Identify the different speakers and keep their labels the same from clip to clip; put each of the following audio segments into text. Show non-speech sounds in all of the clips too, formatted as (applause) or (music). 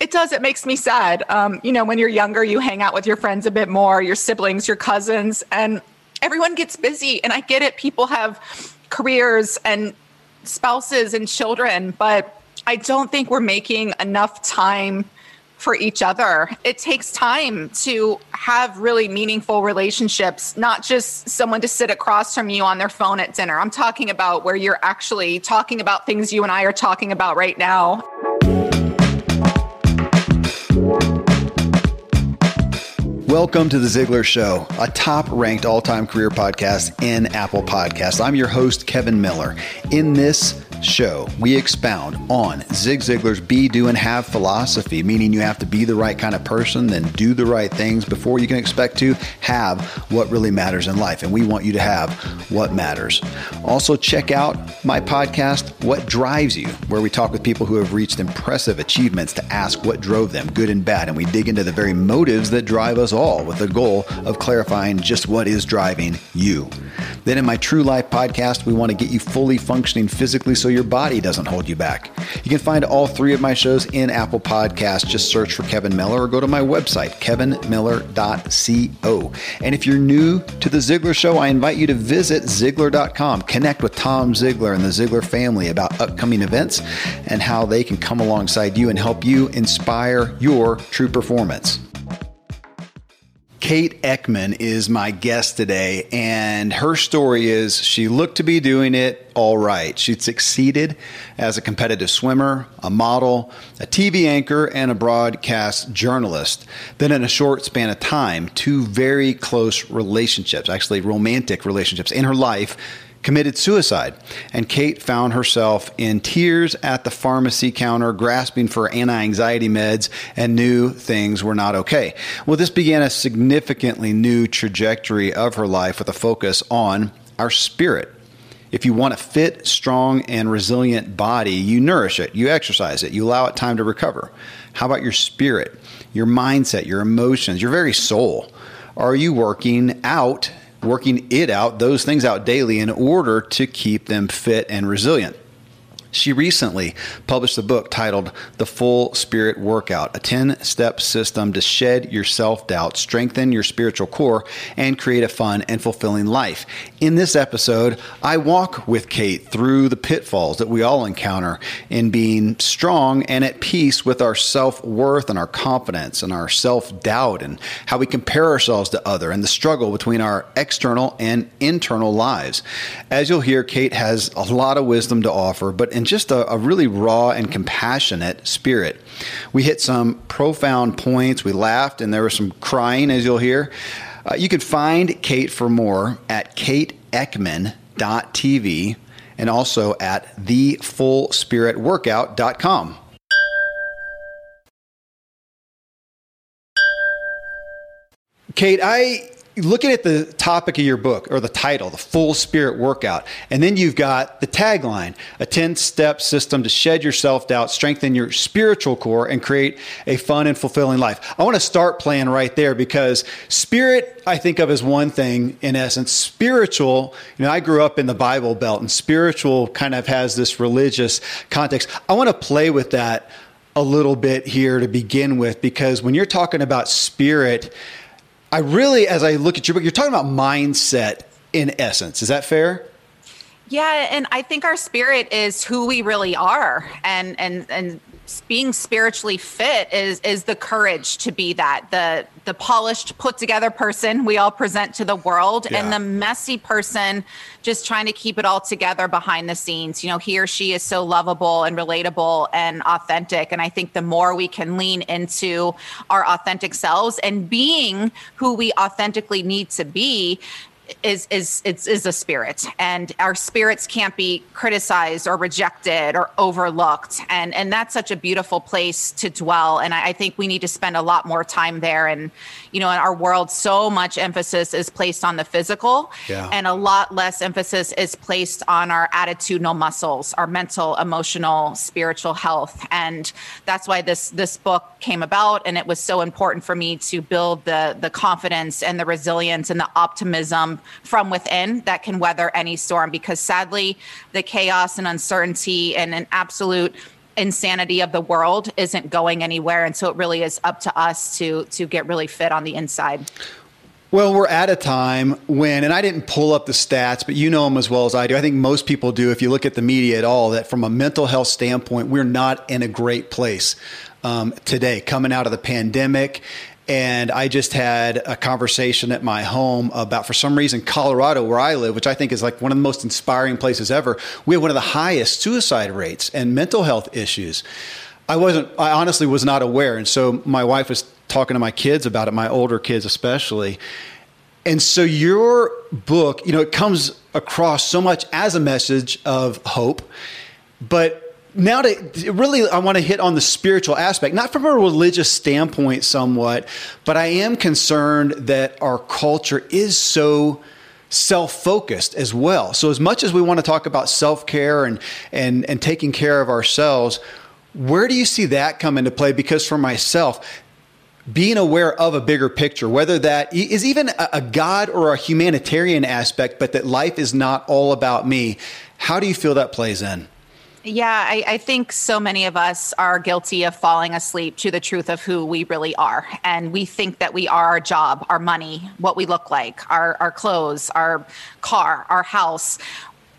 Speaker 1: It does. It makes me sad. Um, you know, when you're younger, you hang out with your friends a bit more, your siblings, your cousins, and everyone gets busy. And I get it. People have careers and spouses and children, but I don't think we're making enough time for each other. It takes time to have really meaningful relationships, not just someone to sit across from you on their phone at dinner. I'm talking about where you're actually talking about things you and I are talking about right now.
Speaker 2: Welcome to The Ziglar Show, a top ranked all time career podcast in Apple Podcasts. I'm your host, Kevin Miller. In this show, we expound on Zig Ziglar's be, do, and have philosophy, meaning you have to be the right kind of person, then do the right things before you can expect to have what really matters in life. And we want you to have what matters. Also, check out my podcast, What Drives You, where we talk with people who have reached impressive achievements to ask what drove them, good and bad. And we dig into the very motives that drive us all with the goal of clarifying just what is driving you. Then, in my True Life podcast, we want to get you fully functioning physically so your body doesn't hold you back. You can find all three of my shows in Apple Podcasts. Just search for Kevin Miller or go to my website, kevinmiller.co. And if you're new to The Ziglar Show, I invite you to visit Ziglar.com. Connect with Tom Ziglar and the Ziglar family about upcoming events and how they can come alongside you and help you inspire your true performance. Kate Eckman is my guest today, and her story is she looked to be doing it all right. She'd succeeded as a competitive swimmer, a model, a TV anchor, and a broadcast journalist. Then, in a short span of time, two very close relationships, actually romantic relationships in her life, committed suicide. And Kate found herself in tears at the pharmacy counter, grasping for anti anxiety meds, and knew things were not okay. Well, this began a significantly new trajectory of her life with a focus on our spirit. If you want a fit, strong, and resilient body, you nourish it, you exercise it, you allow it time to recover. How about your spirit, your mindset, your emotions, your very soul? Are you working out working it out, those things out daily in order to keep them fit and resilient. She recently published a book titled The Full Spirit Workout, a 10 step system to shed your self doubt, strengthen your spiritual core, and create a fun and fulfilling life. In this episode, I walk with Kate through the pitfalls that we all encounter in being strong and at peace with our self worth and our confidence and our self doubt and how we compare ourselves to other and the struggle between our external and internal lives. As you'll hear, Kate has a lot of wisdom to offer, but in just a, a really raw and compassionate spirit. We hit some profound points. We laughed, and there was some crying, as you'll hear. Uh, you can find Kate for more at kateeckman.tv and also at thefullspiritworkout.com. Kate, I looking at the topic of your book or the title, the full spirit workout, and then you've got the tagline, a 10 step system to shed your self doubt, strengthen your spiritual core, and create a fun and fulfilling life. I want to start playing right there because spirit, I think of as one thing in essence. Spiritual, you know, I grew up in the Bible Belt and spiritual kind of has this religious context. I want to play with that a little bit here to begin with because when you're talking about spirit, I really, as I look at your book, you're talking about mindset in essence. Is that fair?
Speaker 1: Yeah, and I think our spirit is who we really are, and and and being spiritually fit is is the courage to be that. The the polished put together person we all present to the world yeah. and the messy person just trying to keep it all together behind the scenes. You know he or she is so lovable and relatable and authentic. And i think the more we can lean into our authentic selves and being who we authentically need to be is is it's is a spirit. And our spirits can't be criticized or rejected or overlooked. And and that's such a beautiful place to dwell. And I, I, think we need to spend a lot more time there. And you know in our world so much emphasis is placed on the physical. Yeah. and a lot less emphasis is placed on our attitudinal muscles our mental emotional spiritual health. And that's why this this book came about. And it was so important for me to build the the confidence and the resilience and the optimism from within that can weather any storm because sadly the chaos and uncertainty and an absolute insanity of the world isn't going anywhere. And so it really is up to us to to get really fit on the inside.
Speaker 2: Well, we're at a time when, and I didn't pull up the stats, but you know them as well as I do. I think most people do. If you look at the media at all, that from a mental health standpoint, we're not in a great place um, today, coming out of the pandemic. And I just had a conversation at my home about, for some reason, Colorado, where I live, which I think is like one of the most inspiring places ever. We have one of the highest suicide rates and mental health issues. I wasn't, I honestly was not aware. And so my wife was talking to my kids about it, my older kids especially. And so your book, you know, it comes across so much as a message of hope, but now to really i want to hit on the spiritual aspect not from a religious standpoint somewhat but i am concerned that our culture is so self-focused as well so as much as we want to talk about self-care and and and taking care of ourselves where do you see that come into play because for myself being aware of a bigger picture, whether that is even a, God or a humanitarian aspect, but that life is not all about me. How do you feel that plays in?
Speaker 1: Yeah, I, I, think so many of us are guilty of falling asleep to the truth of who we really are. And we think that we are our job, our money, what we look like, our, our clothes, our car, our house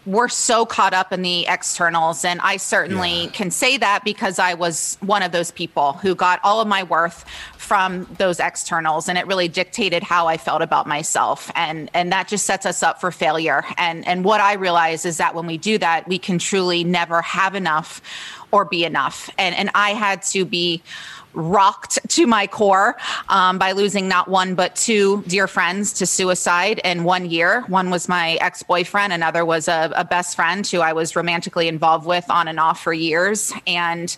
Speaker 1: we're so caught up in the externals. And I certainly yeah. can say that because I was one of those people who got all of my worth from those externals and it really dictated how I felt about myself. And and that just sets us up for failure. And and what I realize is that when we do that, we can truly never have enough or be enough. And and I had to be rocked to my core um, by losing not one but two dear friends to suicide in one year. One was my ex boyfriend, another was a, a, best friend who I was romantically involved with on and off for years, and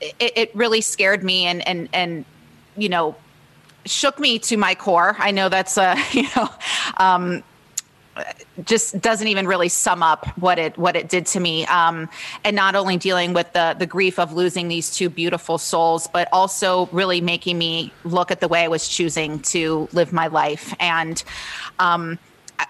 Speaker 1: it, it really scared me and and and you know shook me to my core. I know that's a (laughs) you know. Um, just doesn't even really sum up what it what it did to me. Um, and not only dealing with the the grief of losing these two beautiful souls, but also really making me look at the way I was choosing to live my life. And um,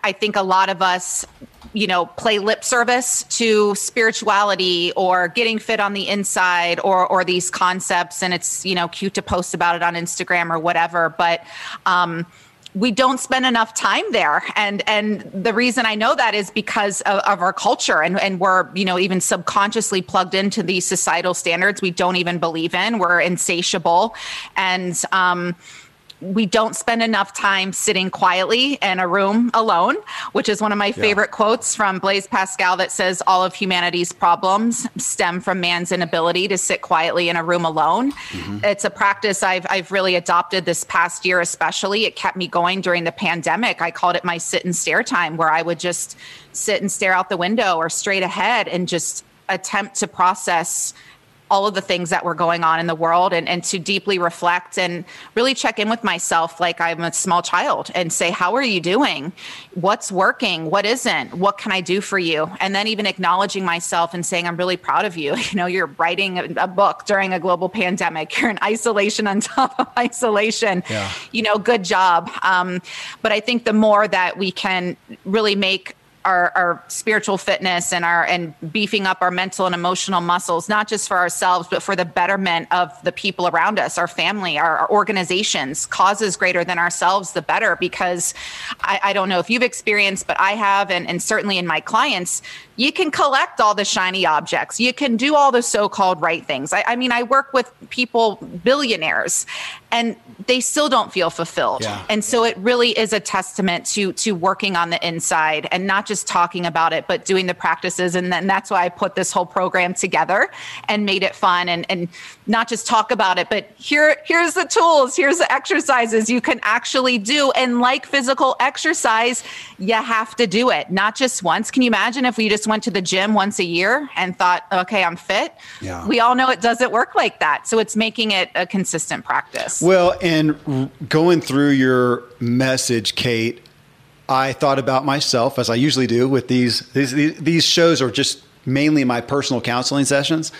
Speaker 1: I think a lot of us you know play lip service to spirituality or getting fit on the inside or or these concepts and it's you know cute to post about it on Instagram or whatever but um we don't spend enough time there. And and the reason i know that is because of, of, our culture and and we're you know even subconsciously plugged into these societal standards we don't even believe in. We're insatiable. And um we don't spend enough time sitting quietly in a room alone, which is one of my yeah. favorite quotes from Blaise Pascal that says all of humanity's problems stem from man's inability to sit quietly in a room alone. Mm-hmm. It's a practice I've I've really adopted this past year especially. It kept me going during the pandemic. I called it my sit and stare time where I would just sit and stare out the window or straight ahead and just attempt to process all of the things that were going on in the world and, and to deeply reflect and really check in with myself like I'm a small child and say, How are you doing? What's working? What isn't? What can I do for you? And then even acknowledging myself and saying, I'm really proud of you. (laughs) You know, you're writing a, book during a global pandemic, you're in isolation on (laughs) top of isolation. Yeah. You know, good job. Um, but I think the more that we can really make our, our spiritual fitness and our and beefing up our mental and emotional muscles not just for ourselves but for the betterment of the people around us our family our, our organizations causes greater than ourselves the better. Because I, I, don't know if you've experienced but i have and, and certainly in my clients you can collect all the shiny objects. You can do all the so-called right things. I, I mean i work with people billionaires and they still don't feel fulfilled. Yeah. and so it really is a testament to to working on the inside and not just talking about it but doing the practices. And then that's why i put this whole program together and made it fun and and not just talk about it but here here's the tools here's the exercises you can actually do. And like physical exercise you have to do it not just once. Can you imagine if we just went to the gym once a year and thought okay i'm fit yeah. we all know it doesn't work like that so it's making it a consistent practice
Speaker 2: well, and going through your message, Kate, I thought about myself as I usually do with these. These, these shows are just mainly my personal counseling sessions,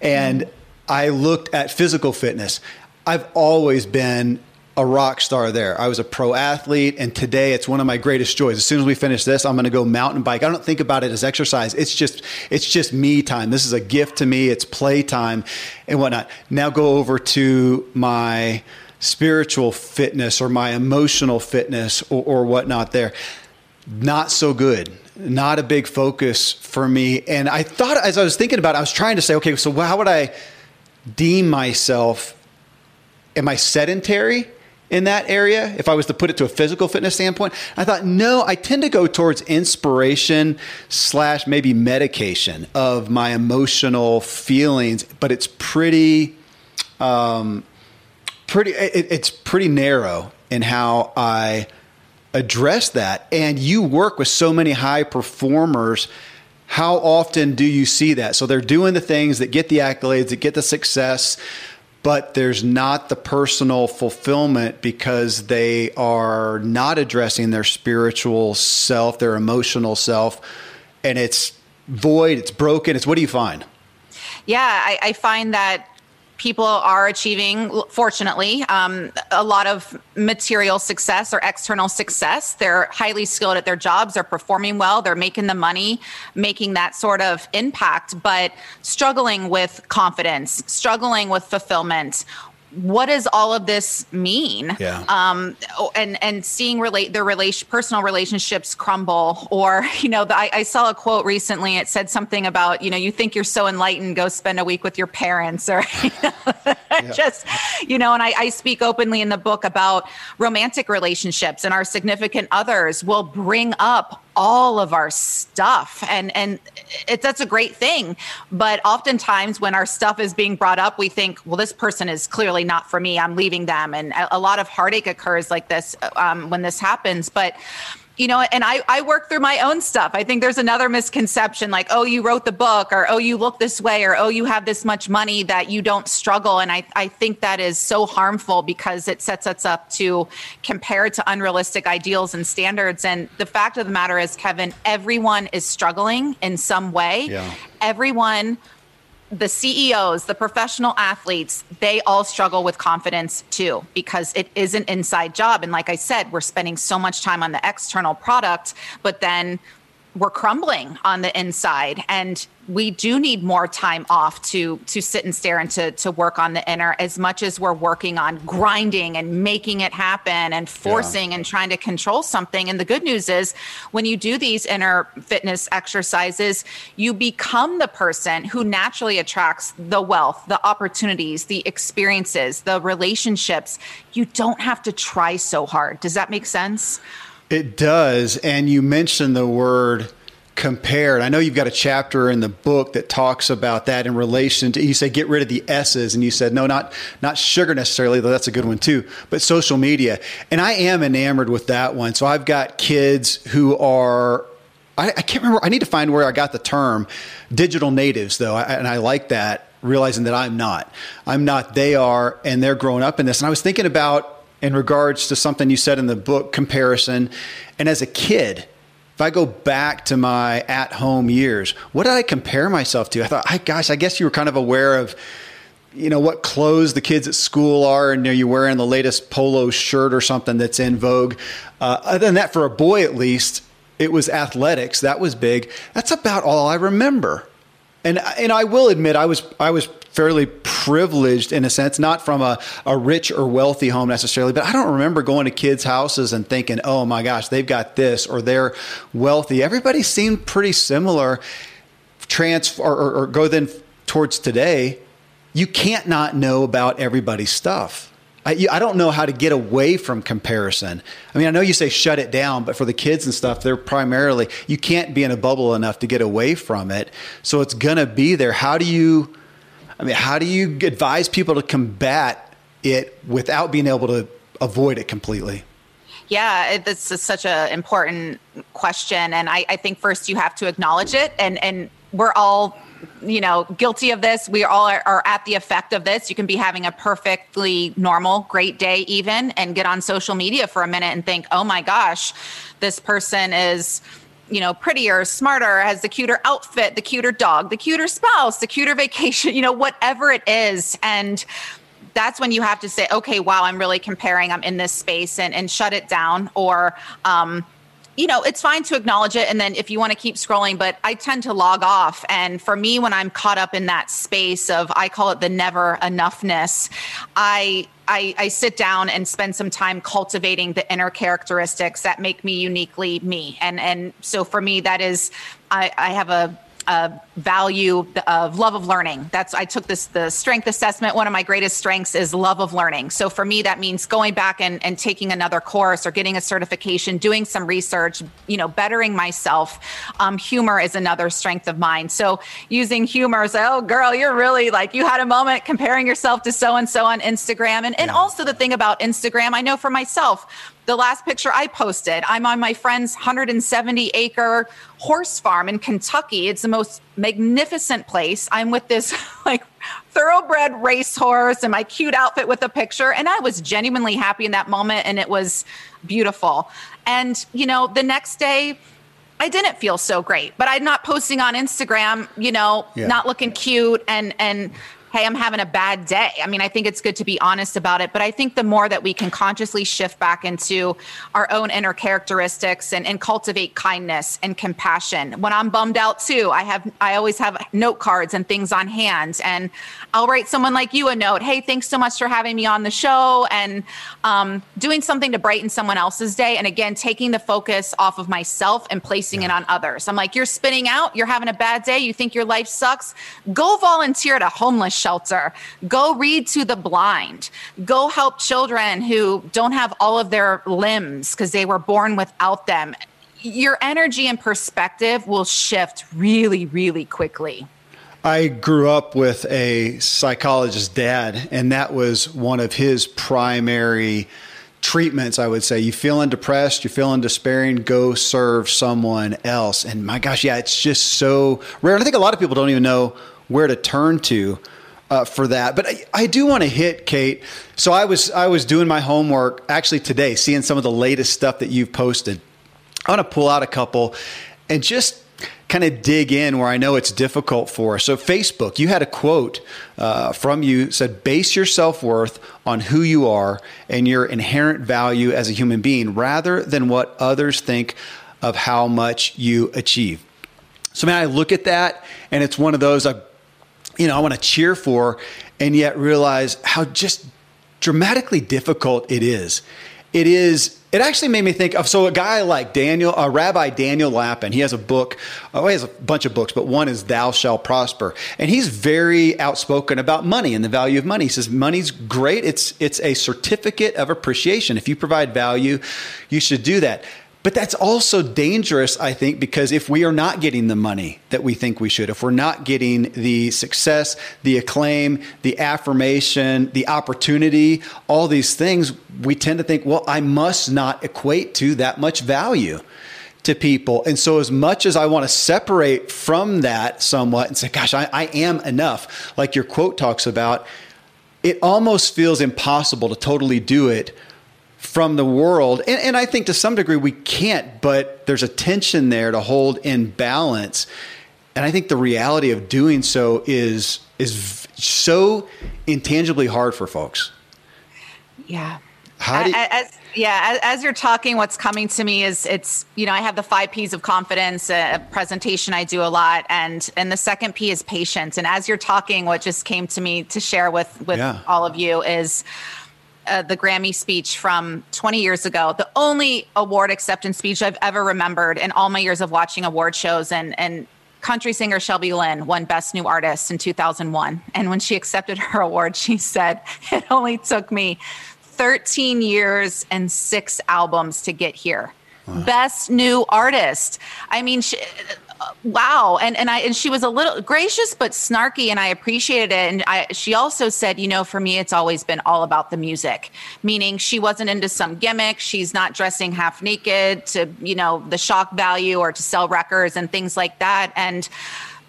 Speaker 2: and mm. I looked at physical fitness. I've always been a rock star there. I was a pro athlete, and today it's one of my greatest joys. As soon as we finish this, I'm going to go mountain bike. I don't think about it as exercise. It's just it's just me time. This is a gift to me. It's play time and whatnot. Now go over to my spiritual fitness or my emotional fitness or, or whatnot. There, not so good. Not a big focus for me. And I thought as I was thinking about, it, I was trying to say, okay, so how would I deem myself? Am I sedentary? In that area if I was to put it to a physical fitness standpoint. I thought, no, I tend to go towards inspiration slash maybe medication of my emotional feelings, but it's pretty, um, pretty, it, it's pretty narrow in how I address that. And you work with so many high performers. How often do you see that? So they're doing the things that get the accolades, that get the success, but there's not the personal fulfillment because they are not addressing their spiritual self, their emotional self, and it's void, it's broken. It's what do you find?
Speaker 1: Yeah, I, I find that people are achieving, fortunately, um, a lot of material success or external success. They're highly skilled at their jobs, they're performing well, they're making the money, making that sort of impact, but struggling with confidence, struggling with fulfillment what does all of this mean?
Speaker 2: Yeah.
Speaker 1: Um, and and seeing relate their relation personal relationships crumble, or (laughs) you know, the, I, I, saw a quote recently. It said something about you know, you think you're so enlightened, go spend a week with your parents, or (laughs) you know, (laughs) yeah. just you know. And I, I speak openly in the book about romantic relationships, and our significant others will bring up all of our stuff. And and it, that's a great thing. But oftentimes when our stuff is being brought up we think well this person is clearly not for me. I'm leaving them. And a, a lot of heartache occurs like this um, when this happens. But you know, and I, I work through my own stuff. I think there's another misconception like, oh, you wrote the book, or oh, you look this way, or oh, you have this much money that you don't struggle. And I, I think that is so harmful because it sets us up to compare to unrealistic ideals and standards. And the fact of the matter is, Kevin, everyone is struggling in some way. Yeah. Everyone the CEOs, the professional athletes, they all struggle with confidence too because it is an inside job. And like I said, we're spending so much time on the external product, but then we're crumbling on the inside and we do need more time off to to sit and stare and to to work on the inner as much as we're working on grinding and making it happen and forcing yeah. and trying to control something. And the good news is when you do these inner fitness exercises you become the person who naturally attracts the wealth the opportunities the experiences the relationships. You don't have to try so hard. Does that make sense
Speaker 2: it does. And you mentioned the word compared. I know you've got a chapter in the book that talks about that in relation to you say get rid of the S's and you said no not not sugar necessarily though that's a good one too but social media and I am enamored with that one so I've got kids who are I, I can't remember I need to find where I got the term digital natives though and I like that realizing that I'm not I'm not they are and they're growing up in this and I was thinking about in regards to something you said in the book comparison. And as a kid, if I go back to my at home years, what did I compare myself to? I thought, I, gosh, I guess you were kind of aware of, you know, what clothes the kids at school are, and you you're wearing the latest polo shirt or something that's in vogue. Uh, other than that, for a boy at least, it was athletics. That was big. That's about all I remember. And and I will admit, I was I was fairly privileged in a sense, not from a, a rich or wealthy home necessarily, but I don't remember going to kids' houses and thinking, oh my gosh, they've got this or they're wealthy. Everybody seemed pretty similar. Transfer or, or, or go then towards today, you can't not know about everybody's stuff. I, I, don't know how to get away from comparison. I mean, I know you say shut it down, but for the kids and stuff, they're primarily, you can't be in a bubble enough to get away from it. So it's going to be there. How do you I mean, how do you advise people to combat it without being able to avoid it completely?
Speaker 1: Yeah, this is such an important question, and I, I think first you have to acknowledge it, and and we're all you know guilty of this we all are, are, at the effect of this you can be having a perfectly normal great day even and get on social media for a minute and think oh my gosh this person is you know, prettier, smarter, has the cuter outfit, the cuter dog, the cuter spouse, the cuter vacation, (laughs) you know, whatever it is. And that's when you have to say, okay, wow, I'm really comparing. I'm in this space and, and shut it down. Or, um, you know, it's fine to acknowledge it. And then if you want to keep scrolling, but I tend to log off. And for me, when I'm caught up in that space of, I call it the never enoughness, I, I, I, sit down and spend some time cultivating the inner characteristics that make me uniquely me. And and so for me, that is I, I have a uh, value of love of learning. That's I took this the strength assessment. One of my greatest strengths is love of learning. So for me, that means going back and, and taking another course or getting a certification, doing some research, you know, bettering myself. Um, humor is another strength of mine. So using humor as oh girl, you're really like you had a moment comparing yourself to so and so on Instagram. And and yeah. also the thing about Instagram, I know for myself, the last picture I posted, I'm on my friend's 170 acre horse farm in Kentucky. It's the most magnificent place. I'm with this (laughs) like thoroughbred racehorse and my cute outfit with a picture. And I was genuinely happy in that moment and it was beautiful. And, you know, the next day, I didn't feel so great, but I'm not posting on Instagram, you know, yeah. not looking cute and and hey, I'm having a bad day. I mean, I think it's good to be honest about it, but I think the more that we can consciously shift back into our own inner characteristics and, and cultivate kindness and compassion. When I'm bummed out too, I have I always have note cards and things on hand, and I'll write someone like you a note. Hey, thanks so much for having me on the show, and um, doing something to brighten someone else's day. And again, taking the focus off of myself and placing yeah. it on others. I'm like, you're spinning out. You're having a bad day. You think your life sucks. Go volunteer at a homeless shelter. Go read to the blind. Go help children who don't have all of their limbs because they were born without them. Your energy and perspective will shift really, really quickly.
Speaker 2: I grew up with a psychologist dad, and that was one of his primary treatments, I would say. You feeling depressed, you're feeling despairing, go serve someone else. And my gosh, yeah, it's just so rare. I think a lot of people don't even know where to turn to uh, for that. But I, I do want to hit Kate. So I was I was doing my homework actually today, seeing some of the latest stuff that you've posted. I want to pull out a couple and just kind of dig in where I know it's difficult for us. So, Facebook, you had a quote uh, from you said, base your self worth on who you are and your inherent value as a human being rather than what others think of how much you achieve. So, man, I look at that and it's one of those I you know, I want to cheer for, and yet realize how just dramatically difficult it is. It is. It actually made me think of so a guy like Daniel, uh, Rabbi Daniel Lapin. He has a book. Oh, he has a bunch of books, but one is "Thou Shalt Prosper," and he's very outspoken about money and the value of money. He says money's great. It's it's a certificate of appreciation. If you provide value, you should do that. But that's also dangerous, I think, because if we are not getting the money that we think we should, if we're not getting the success, the acclaim, the affirmation, the opportunity, all these things, we tend to think, well, I must not equate to that much value to people. And so, as much as I want to separate from that somewhat and say, gosh, I, I am enough, like your quote talks about, it almost feels impossible to totally do it from the world. And, and, I think to some degree we can't, but there's a tension there to hold in balance. And I think the reality of doing so is is so intangibly hard for folks.
Speaker 1: Yeah. How do you- as, yeah, as, as, you're talking, what's coming to me is it's you know I have the five P's of confidence, a, a presentation I do a lot, and and the second P is patience. And as you're talking, what just came to me to share with with yeah. all of you is uh, the Grammy speech from 20 years ago, the only award acceptance speech I've ever remembered in all my years of watching award shows. And, and country singer Shelby Lynne won Best New Artist in 2001. And when she accepted her (laughs) award, she said, It only took me 13 years and six albums to get here. Wow. Best New Artist. I mean, she, wow. And and i and she was a little gracious but snarky and i appreciated it. And i she also said you know for me it's always been all about the music meaning she wasn't into some gimmick. She's not dressing half naked to you know the shock value or to sell records and things like that. And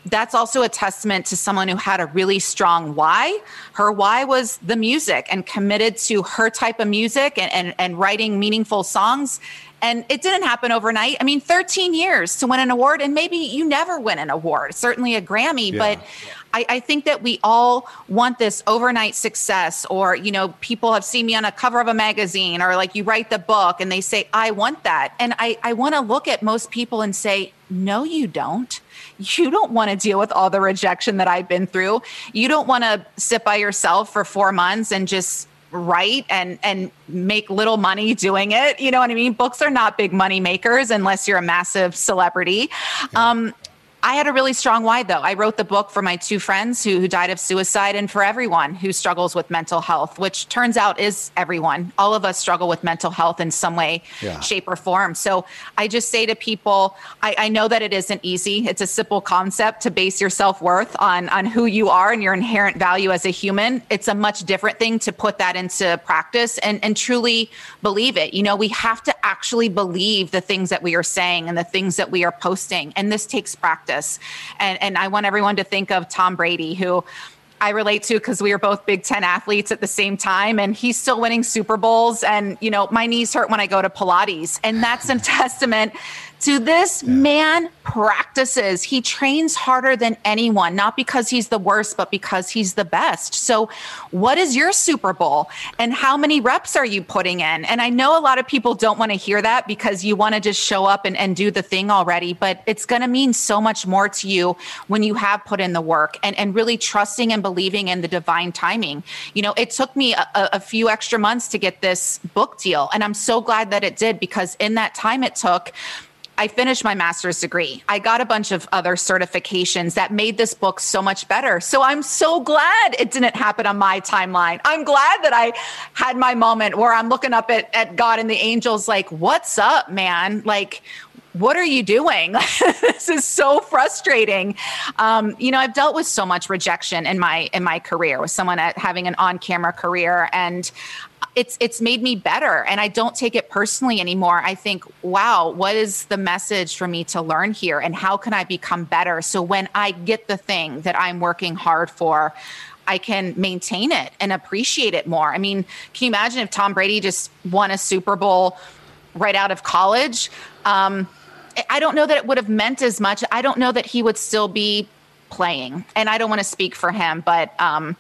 Speaker 1: that's also a testament to someone who had a really strong why. Her why was the music and committed to her type of music and, and, and writing meaningful songs and it didn't happen overnight. I mean, 13 years to win an award, and maybe you never win an award, certainly a Grammy. Yeah. But I, I, think that we all want this overnight success, or, you know, people have seen me on a cover of a magazine, or like you write the book and they say, I want that. And I, I want to look at most people and say, no, you don't. You don't want to deal with all the rejection that I've been through. You don't want to sit by yourself for four months and just write and and make little money doing it. You know what i mean? Books are not big money makers unless you're a massive celebrity. Yeah. um, I had a really strong why, though. I wrote the book for my two friends who, who died of suicide and for everyone who struggles with mental health, which turns out is everyone. All of us struggle with mental health in some way, yeah. shape, or form. So I just say to people, I, I know that it isn't easy. It's a simple concept to base your self worth on, on who you are and your inherent value as a human. It's a much different thing to put that into practice and, and truly believe it. You know, we have to actually believe the things that we are saying and the things that we are posting. And this takes practice. And, and I want everyone to think of Tom Brady, who I relate to because we are both Big Ten athletes at the same time, and he's still winning Super Bowls. And, you know, my knees hurt when I go to Pilates. And that's a (laughs) testament to this yeah. man practices. He trains harder than anyone, not because he's the worst, but because he's the best. So, what is your Super Bowl and how many reps are you putting in? And I know a lot of people don't want to hear that because you want to just show up and, and do the thing already, but it's going to mean so much more to you when you have put in the work and, and really trusting and believing in the divine timing. You know, it took me a, a few extra months to get this book deal, and I'm so glad that it did because in that time it took, I finished my master's degree. I got a bunch of other certifications that made this book so much better. So I'm so glad it didn't happen on my timeline. I'm glad that I had my moment where I'm looking up at, at God and the angels, like, what's up, man? Like, what are you doing? (laughs) this is so frustrating. Um, you know, I've dealt with so much rejection in my in my career with someone at having an on-camera career, and it's it's made me better and I don't take it personally anymore. I think, wow, what is the message for me to learn here and how can I become better? So when I get the thing that I'm working hard for, I can maintain it and appreciate it more. I mean, can you imagine if Tom Brady just won a Super Bowl right out of college? Um, I don't know that it would have meant as much. I don't know that he would still be playing. And I don't want to speak for him, but um,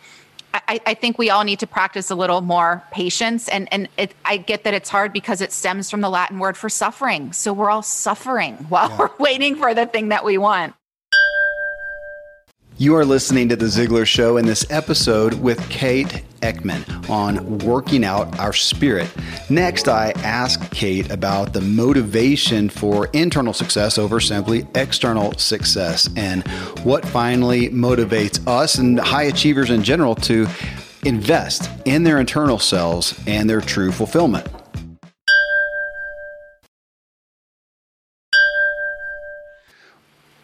Speaker 1: I, I, think we all need to practice a little more patience. And, and it, I get that it's hard because it stems from the Latin word for suffering. So we're all suffering while yeah. we're waiting for the thing that we want.
Speaker 2: You are listening to The Ziglar Show in this episode with Kate Eckman on working out our spirit. Next, I ask Kate about the motivation for internal success over simply external success and what finally motivates us and high achievers in general to invest in their internal selves and their true fulfillment.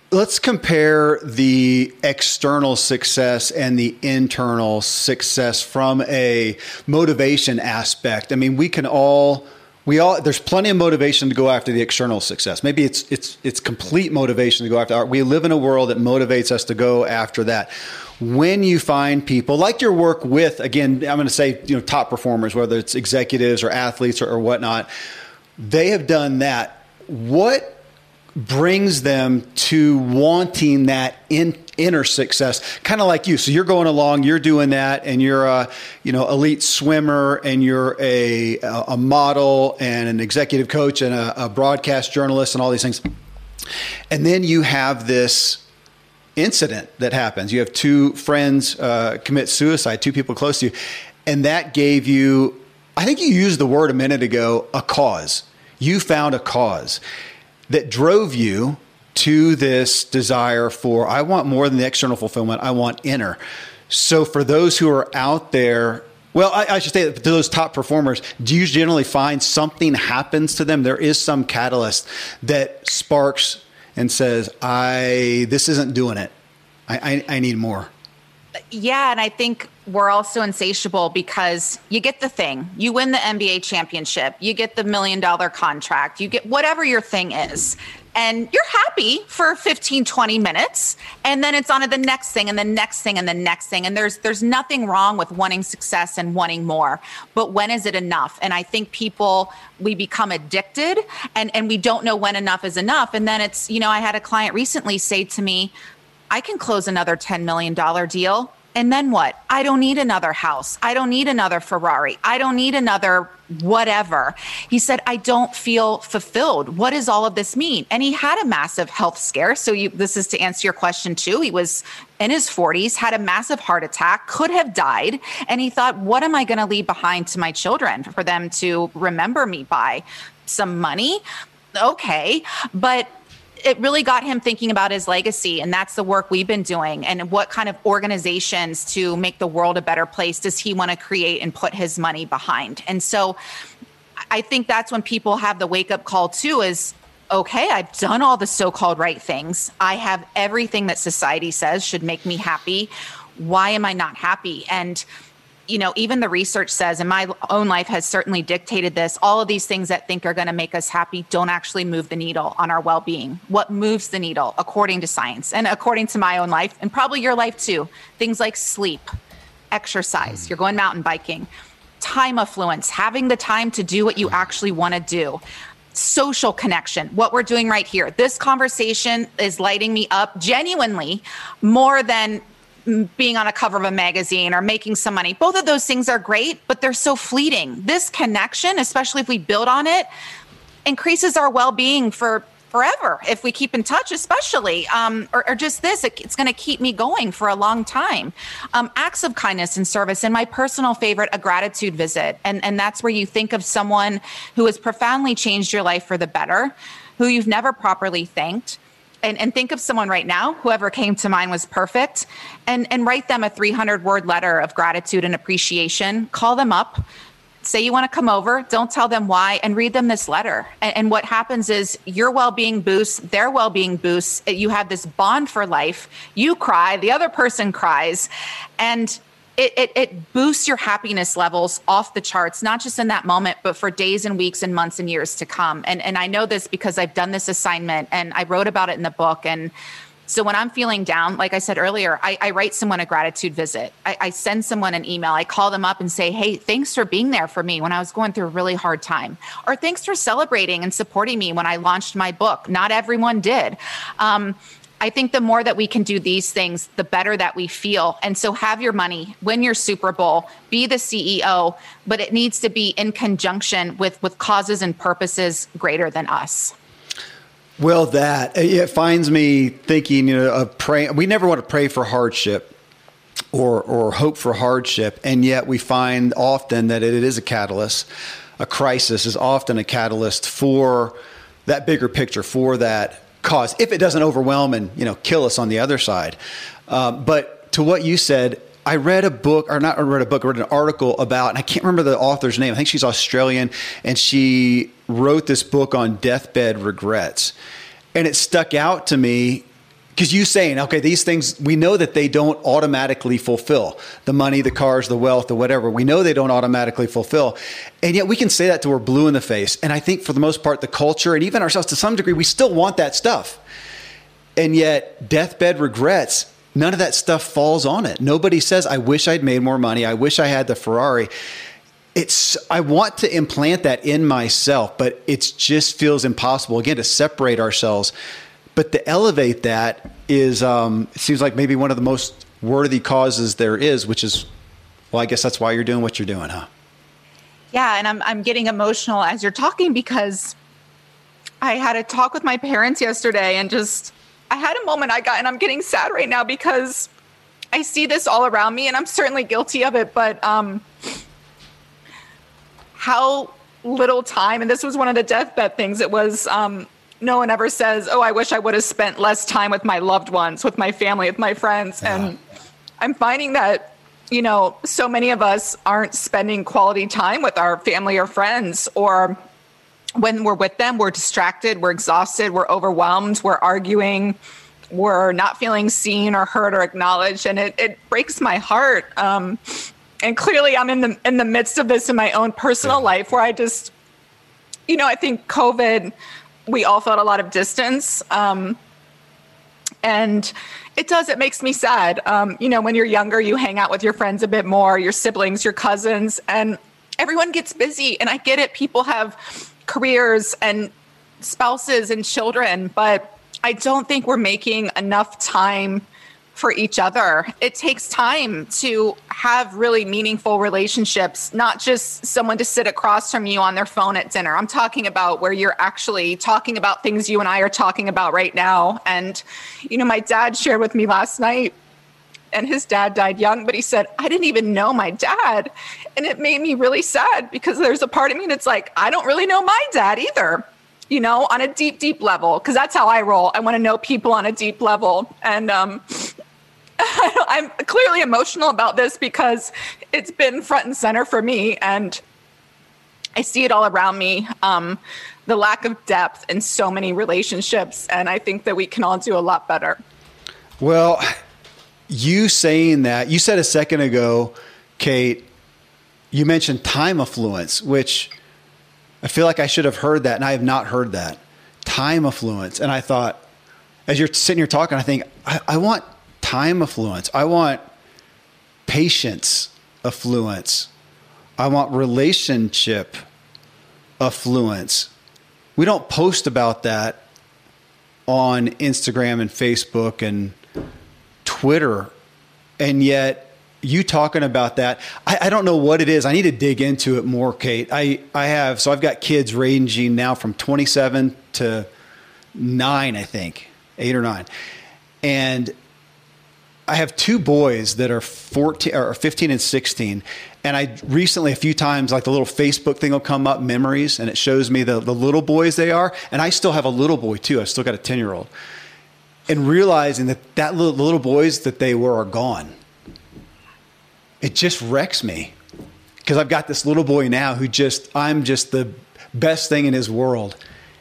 Speaker 2: Let's compare the external success and the internal success from a motivation aspect. I mean, we can all we all there's plenty of motivation to go after the external success. Maybe it's it's it's complete motivation to go after art. We live in a world that motivates us to go after that. When you find people like your work with, again, I'm going to say, you know, top performers, whether it's executives or athletes or, or whatnot, they have done that. What brings them to wanting that in, inner success. Kind of like you. So you're going along you're doing that and you're a you know elite swimmer and you're a a model and an executive coach and a, a broadcast journalist and all these things. And then you have this incident that happens. You have two friends uh, commit suicide two people close to you and that gave you i think you used the word a minute ago a cause. You found a cause that drove you to this desire for, I want more than the external fulfillment, I want inner. So for those who are out there, well, I, I should say to those top performers, do you generally find something happens to them? There is some catalyst that sparks and says, I this isn't doing it. I, I, I need more.
Speaker 1: Yeah, and I think we're also insatiable because you get the thing, you win the NBA championship, you get the million dollar contract, you get whatever your thing is. And you're happy for 15, 20 minutes. And then it's on to the next thing and the next thing and the next thing. And there's there's nothing wrong with wanting success and wanting more. But when is it enough? And I think people we become addicted and, and we don't know when enough is enough. And then it's, you know, I had a client recently say to me, I can close another $10 million deal. And then what? I don't need another house. I don't need another Ferrari. I don't need another whatever. He said, I don't feel fulfilled. What does all of this mean? And he had a massive health scare. So you, this is to answer your question too. He was in his 40s, had a massive heart attack, could have died. And he thought, what am I going to leave behind to my children for them to remember me by? Some money? Okay. But it really got him thinking about his legacy and that's the work we've been doing and what kind of organizations to make the world a better place does he want to create and put his money behind. And so i think that's when people have the wake up call too is okay i've done all the so-called right things. I have everything that society says should make me happy. Why am i not happy? And you know, even the research says, and my own life has certainly dictated this, all of these things that think are going to make us happy don't actually move the needle on our well being. What moves the needle, according to science and according to my own life, and probably your life too, things like sleep, exercise, you're going mountain biking, time affluence, having the time to do what you actually want to do social connection, what we're doing right here. This conversation is lighting me up genuinely more than being on a cover of a magazine or making some money. Both of those things are great, but they're so fleeting. This connection, especially if we build on it, increases our well being for forever if we keep in touch, especially, um, or, or, just this, it, it's going to keep me going for a long time. Um, acts of kindness and service, and my personal favorite, a gratitude visit. And, and that's where you think of someone who has profoundly changed your life for the better, who you've never properly thanked and, and think of someone right now, whoever came to mind was perfect, and, and write them a 300 word letter of gratitude and appreciation. Call them up, say you want to come over, don't tell them why, and read them this letter. And, and what happens is your well being boosts, their well being boosts. You have this bond for life. You cry, the other person cries. And it, it, it, boosts your happiness levels off the charts, not just in that moment, but for days and weeks and months and years to come. And, and I know this because I've done this assignment and I wrote about it in the book. And so when I'm feeling down, like I said earlier, I, I write someone a gratitude visit. I, I send someone an email. I call them up and say, hey, thanks for being there for me when I was going through a really hard time. Or thanks for celebrating and supporting me when I launched my book. Not everyone did. Um, I think the more that we can do these things, the better that we feel. And so have your money, win your Super Bowl, be the CEO, but it needs to be in conjunction with with causes and purposes greater than us.
Speaker 2: Well, that it finds me thinking, you know, of praying. We never want to pray for hardship or or hope for hardship, and yet we find often that it is a catalyst. A crisis is often a catalyst for that bigger picture, for that cause if it doesn't overwhelm and you know kill us on the other side. Um, but to what you said, I read a book, or not read a book, I read an article about, and I can't remember the author's name. I think she's Australian, and she wrote this book on deathbed regrets. And it stuck out to me because you saying, okay, these things, we know that they don't automatically fulfill the money, the cars, the wealth, the whatever. We know they don't automatically fulfill. And yet we can say that to we're blue in the face. And I think for the most part, the culture and even ourselves to some degree, we still want that stuff. And yet, deathbed regrets, none of that stuff falls on it. Nobody says, I wish I'd made more money. I wish I had the Ferrari. It's, I want to implant that in myself, but it just feels impossible, again, to separate ourselves but to elevate that is um, it seems like maybe one of the most worthy causes there is, which is well, I guess that's why you're doing what you're doing, huh?
Speaker 1: Yeah, and I'm I'm getting emotional as you're talking because I had a talk with my parents yesterday and just I had a moment I got and I'm getting sad right now because I see this all around me and I'm certainly guilty of it, but um how little time and this was one of the deathbed things it was um no one ever says, "Oh, I wish I would have spent less time with my loved ones, with my family, with my friends." Yeah. And I'm finding that you know, so many of us aren't spending quality time with our family or friends or when we're with them, we're distracted, we're exhausted, we're overwhelmed, we're arguing, we're not feeling seen or heard or acknowledged, and it, it breaks my heart. Um, and clearly, I'm in the in the midst of this in my own personal yeah. life, where I just, you know, I think COVID we all felt a lot of distance. Um, and it does, it makes me sad. Um, you know, when you're younger, you hang out with your friends a bit more, your siblings, your cousins, and everyone gets busy. And I get it, people have careers and spouses and children, but I don't think we're making enough time for each other. It takes time to have really meaningful relationships, not just someone to sit across from you on their phone at dinner. I'm talking about where you're actually talking about things you and I are talking about right now. And, you know, my dad shared with me last night, and his dad died young, but he said, I didn't even know my dad. And it made me really sad because there's a part of me that's like, I don't really know my dad either you know, on a deep, deep level, because that's how I roll. I want to know people on a deep level. And um, (laughs) I'm clearly emotional about this because it's been front and center for me, and I see it all around me. Um, the lack of depth in so many relationships, and I think that we can all do a lot better.
Speaker 2: Well, you saying that, you said a second ago, Kate, you mentioned time affluence, which I feel like I should have heard that, and I have not heard that. Time affluence. And I thought, as you're sitting here talking, I think, I, I want time affluence. I want patience affluence. I want relationship affluence. We don't post about that on Instagram and Facebook and Twitter. And yet, you talking about that, I, I, don't know what it is. I need to dig into it more, Kate. I, I have, so I've got kids ranging now from 27 to nine, I think, eight or nine. And I have two boys that are 14 or 15 and 16. And I recently, a few times, like the little Facebook thing will come up, memories, and it shows me the, the little boys they are. And I still have a little boy too. I've still got a 10 year old. And realizing that that little, little boys that they were are gone. It just wrecks me because I've got this little boy now who just, I'm just the best thing in his world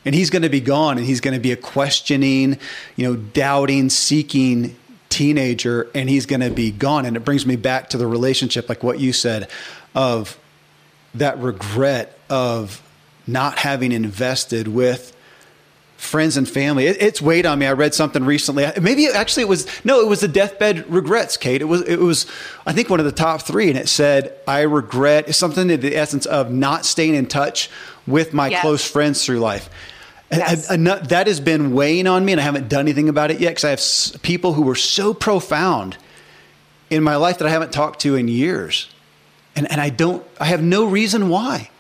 Speaker 2: and he's going to be gone and he's going to be a questioning you know doubting seeking teenager and he's going to be gone. And it brings me back to the relationship, like what you said, of that regret of not having invested with friends and family. It, it's weighed on me. I read something recently. Maybe actually it was no, it was the deathbed regrets, Kate. It was it was I think one of the top three, and it said I regret something in the essence of not staying in touch with my yes. close friends through life. Yes. I, I, that has been weighing on me, and I haven't done anything about it yet because I have s- people who were so profound in my life that I haven't talked to in years. And, and I don't, I have no reason why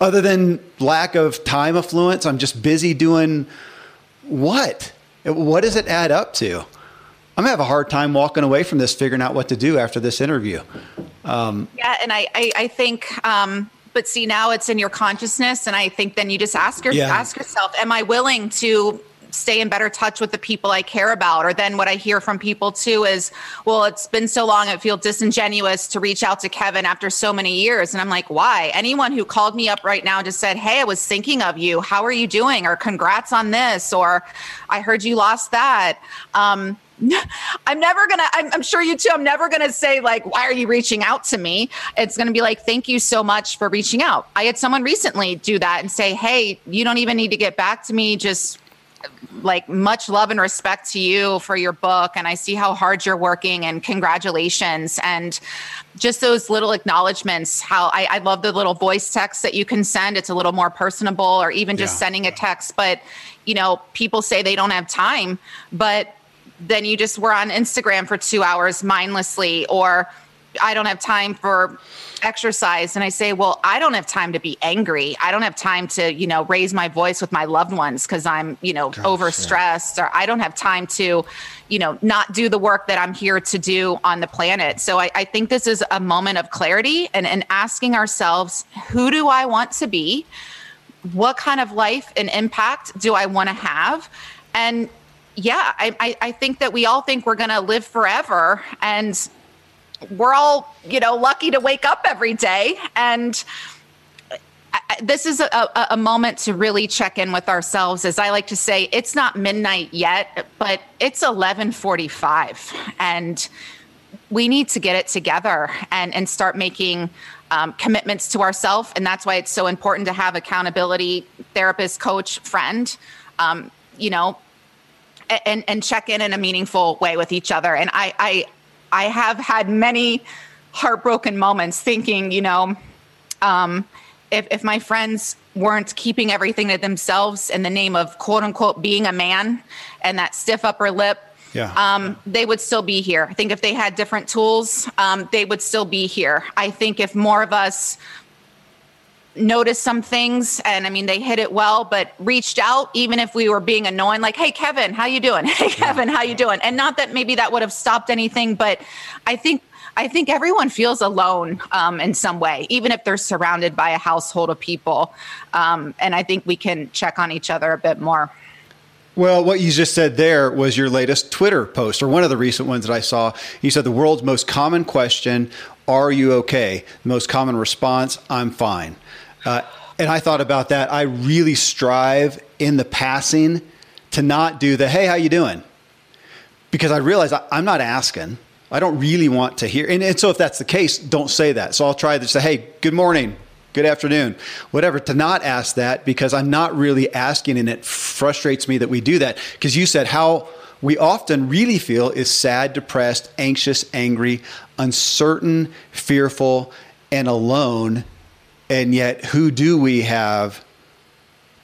Speaker 2: other than lack of time affluence. I'm just busy doing what? What does it add up to? I'm gonna have a hard time walking away from this, figuring out what to do after this interview.
Speaker 1: Um, yeah, and I, I, I think um, but see now it's in your consciousness and i think then you just ask, your, yeah. ask yourself am i willing to stay in better touch with the people I care about. Or then what I hear from people too is, well, it's been so long, it feels disingenuous to reach out to Kevin after so many years. And I'm like, why? Anyone who called me up right now just said, hey, I was thinking of you. How are you doing? Or congrats on this. Or I heard you lost that. Um, (laughs) I'm never gonna, I'm, I'm, sure you too, I'm never gonna say, like, why are you reaching out to me? It's gonna be like, thank you so much for reaching out. I had someone recently do that and say, hey, you don't even need to get back to me. Just like much love and respect to you for your book. And I see how hard you're working and congratulations. And just those little acknowledgments, how I, I love the little voice text that you can send. It's a little more personable or even just yeah. sending a text. But, you know, people say they don't have time, but then you just were on Instagram for two hours mindlessly, or I don't have time for exercise. And I say, well, I don't have time to be angry. I don't have time to, you know, raise my voice with my loved ones because I'm, you know, Gosh, overstressed, yeah. or I don't have time to, you know, not do the work that I'm here to do on the planet. So I, I think this is a moment of clarity and, and asking ourselves, who do I want to be? What kind of life and impact do I want to have? And yeah, I, I, I think that we all think we're going to live forever. And we're all, you know, lucky to wake up every day. And this is a, a, moment to really check in with ourselves. As I like to say, it's not midnight yet, but it's 1145. And we need to get it together and, and start making um, commitments to ourselves. And that's why it's so important to have accountability therapist, coach, friend. Um, you know, and and check in in a meaningful way with each other. And I I I have had many heartbroken moments thinking, you know, um, if if my friends weren't keeping everything to themselves in the name of quote unquote being a man and that stiff upper lip
Speaker 2: yeah.
Speaker 1: um, they would still be here. I think if they had different tools, um, they would still be here. I think if more of us noticed some things and i mean they hit it well but reached out even if we were being annoying like hey kevin how you doing (laughs) hey kevin how you doing and not that maybe that would have stopped anything but i think I think everyone feels alone um, in some way, even if they're surrounded by a household of people. Um, and I think we can check on each other a bit more.
Speaker 2: Well, what you just said there was your latest Twitter post, or one of the recent ones that I saw. You said the world's most common question, Are you okay? The most common response, I'm fine. Uh, and I thought about that. I really strive in the passing to not do the, Hey, how you doing? Because I realize I, I'm not asking. I don't really want to hear. And, and, so if that's the case, don't say that. So I'll try to say, hey, good morning, good afternoon, whatever, to not ask that because I'm not really asking. And it frustrates me that we do that. Because you said how we often really feel is sad, depressed, anxious, angry, uncertain, fearful, and alone. And yet, who do we have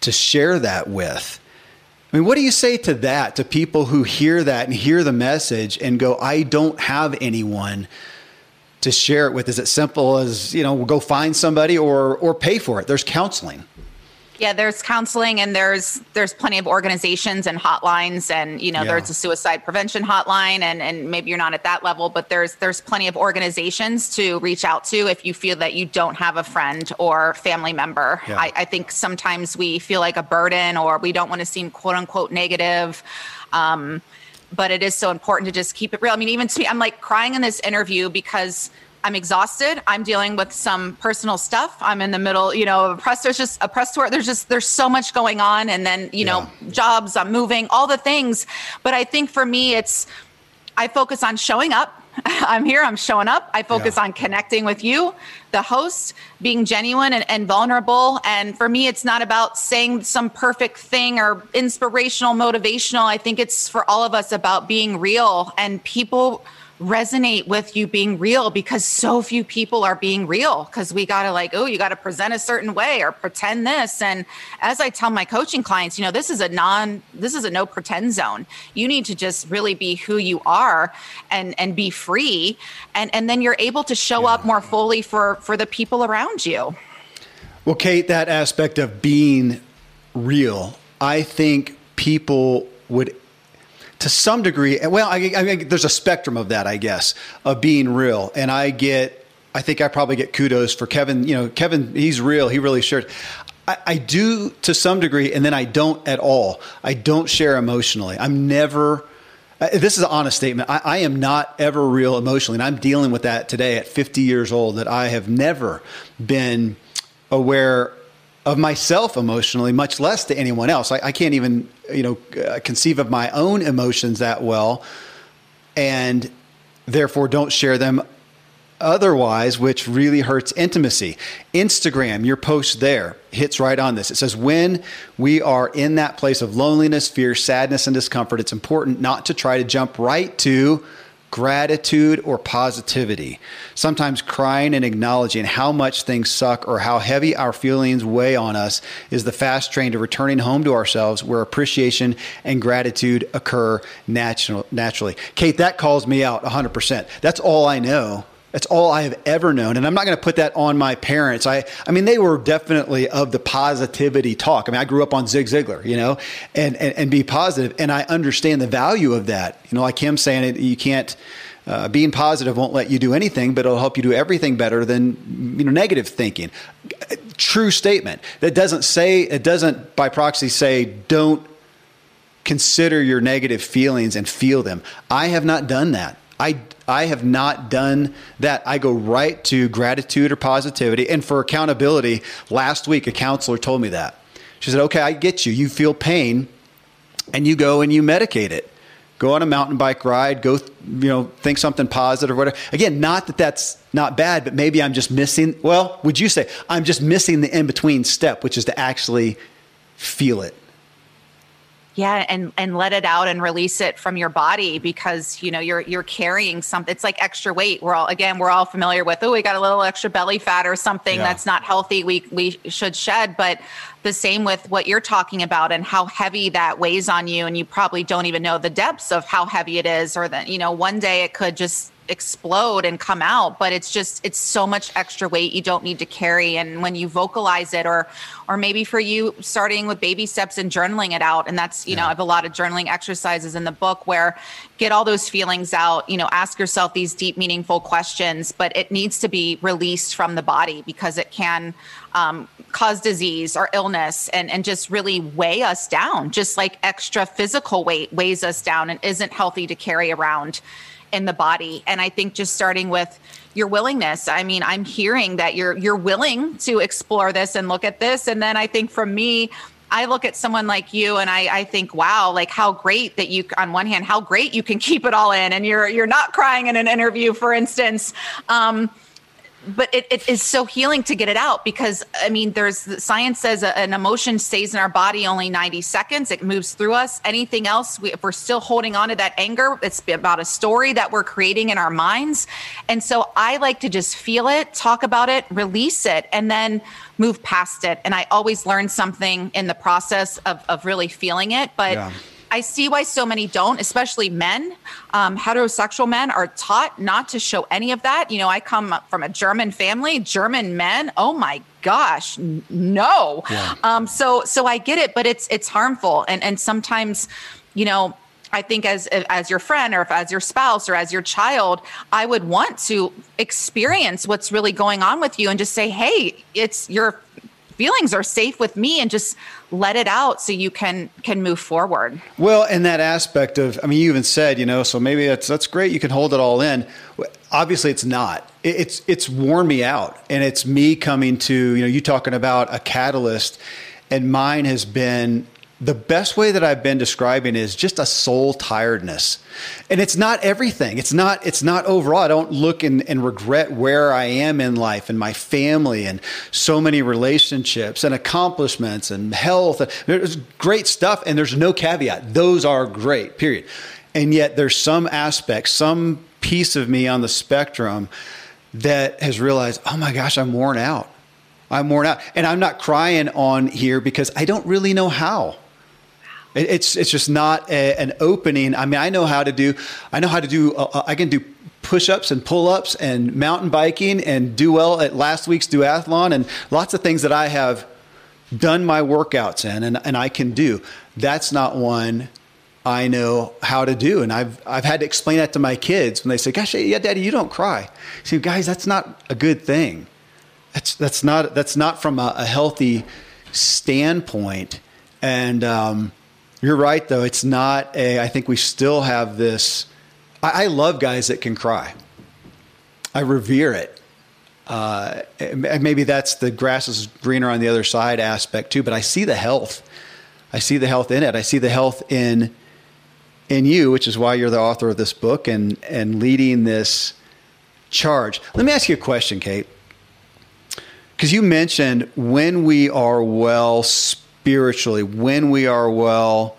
Speaker 2: to share that with? I mean, what do you say to that, to people who hear that and hear the message and go, I don't have anyone to share it with? Is it simple as, you know, go find somebody or, or pay for it? There's counseling.
Speaker 1: Yeah, there's counseling and there's there's plenty of organizations and hotlines and you know yeah. there's a suicide prevention hotline and and maybe you're not at that level but there's there's plenty of organizations to reach out to if you feel that you don't have a friend or family member. Yeah. I, I think sometimes we feel like a burden or we don't want to seem quote unquote negative. Um, but it is so important to just keep it real. I mean, even to me, I'm like crying in this interview because I'm exhausted. I'm dealing with some personal stuff. I'm in the middle, you know, of a press. There's just a press tour. There's just there's so much going on, and then you yeah. know, jobs. I'm moving, all the things. But I think for me, it's I focus on showing up. (laughs) I'm here. I'm showing up. I focus yeah. on connecting with you, the host, being genuine and, and vulnerable. And for me, it's not about saying some perfect thing or inspirational, motivational. I think it's for all of us about being real and people resonate with you being real because so few people are being real. Because we got to like oh you got to present a certain way or pretend this. And as i tell my coaching clients you know this is a non this is a no pretend zone. You need to just really be who you are and and be free. And and then you're able to show yeah. up more fully for for the people around you.
Speaker 2: Well kate that aspect of being real i think people would to some degree, well, I, I mean, there's a spectrum of that, I guess, of being real. And I get, I think I probably get kudos for Kevin. You know, Kevin, he's real. He really shared. I, I do to some degree, and then I don't at all. I don't share emotionally. I'm never. Uh, this is an honest statement. I, I, am not ever real emotionally, and I'm dealing with that today at 50 years old. That I have never been aware of myself emotionally, much less to anyone else. I, I can't even, you know, uh, conceive of my own emotions that well, and therefore don't share them otherwise, which really hurts intimacy. Instagram, your post there hits right on this. It says, when we are in that place of loneliness, fear, sadness, and discomfort, it's important not to try to jump right to gratitude or positivity. Sometimes crying and acknowledging how much things suck or how heavy our feelings weigh on us is the fast train to returning home to ourselves where appreciation and gratitude occur natural, naturally. Kate, that calls me out 100%. That's all I know that's all I have ever known. And I'm not going to put that on my parents. I, I mean, they were definitely of the positivity talk. I mean, I grew up on Zig Ziglar, you know, and, and, and be positive. And I understand the value of that. You know, like him saying it, you can't, uh, being positive won't let you do anything, but it'll help you do everything better than, you know, negative thinking. True statement. That doesn't say, it doesn't by proxy say, don't consider your negative feelings and feel them. I have not done that. I, I have not done that. I go right to gratitude or positivity. And for accountability, last week a counselor told me that. She said, Okay, I get you. You feel pain and you go and you medicate it. Go on a mountain bike ride, go, you know, think something positive or whatever. Again, not that that's not bad, but maybe I'm just missing, well, would you say I'm just missing the in between step, which is to actually feel it?
Speaker 1: Yeah and and let it out and release it from your body because you know you're you're carrying something it's like extra weight we're all again we're all familiar with oh we got a little extra belly fat or something yeah. that's not healthy we we should shed but the same with what you're talking about and how heavy that weighs on you and you probably don't even know the depths of how heavy it is or that you know one day it could just explode and come out but it's just it's so much extra weight you don't need to carry. And when you vocalize it or or maybe for you starting with baby steps and journaling it out and that's you yeah. know i have a lot of journaling exercises in the book where get all those feelings out you know ask yourself these deep meaningful questions but it needs to be released from the body because it can um, cause disease or illness and, and just really weigh us down. Just like extra physical weight weighs us down and isn't healthy to carry around in the body. And I think just starting with your willingness. I mean, I'm hearing that you're you're willing to explore this and look at this. And then I think for me, I look at someone like you and I, I think, wow, like how great that you on one hand, how great you can (laughs) keep it all in and you're you're not crying in an interview, for instance. Um, but it, it is so healing to get it out because i mean there's science says an emotion stays in our body only 90 seconds. It moves through us. Anything else we, if we're still holding on to that anger it's about a story that we're creating in our minds. And so i like to just feel it talk about it release it and then move past it. And i always learn something in the process of, of really feeling it. But yeah. I see why so many don't, especially men. Um, heterosexual men are taught not to show any of that. You know, I come from a German family, German men. Oh my gosh, no. Yeah. Um, so, so I get it, but it's it's harmful, and and sometimes, you know. I think as as your friend or if as your spouse or as your child, I would want to experience what's really going on with you and just say, "Hey, it's your feelings are safe with me and just let it out so you can can move forward.
Speaker 2: Well and that aspect of i mean you even said you know so maybe that's that's great you can hold it all in. Obviously it's not. It's it's worn me out and it's me coming to you know you talking about a catalyst and mine has been the best way that I've been describing is just a soul tiredness. And it's not everything. It's not, it's not overall. I don't look and, and regret where I am in life and my family and so many relationships and accomplishments and health. There's great stuff and there's no caveat. Those are great, period. And yet there's some aspect, some piece of me on the spectrum that has realized, oh my gosh, I'm worn out. I'm worn out. And I'm not crying on here because I don't really know how. It's it's just not a, an opening. I mean, I know how to do. I know how to do. Uh, uh I can do push-ups and pull-ups and mountain biking and do well at last week's duathlon and lots of things that I have done my workouts in and, and I can do. That's not one I know how to do. And I've, I've had to explain that to my kids when they say, gosh, yeah, daddy, you don't cry. See, guys, that's not a good thing. That's, that's not, that's not from a, a healthy standpoint. And, um, you're right, though. It's not a, I think we still have this. I, I love guys that can cry, I revere it. Uh, maybe that's the grass is greener on the other side aspect too, but I see the health. I see the health in it. I see the health in in you, which is why you're the author of this book and and leading this charge. Let me ask you a question, Kate. Because you mentioned when we are well spiritually, when we are well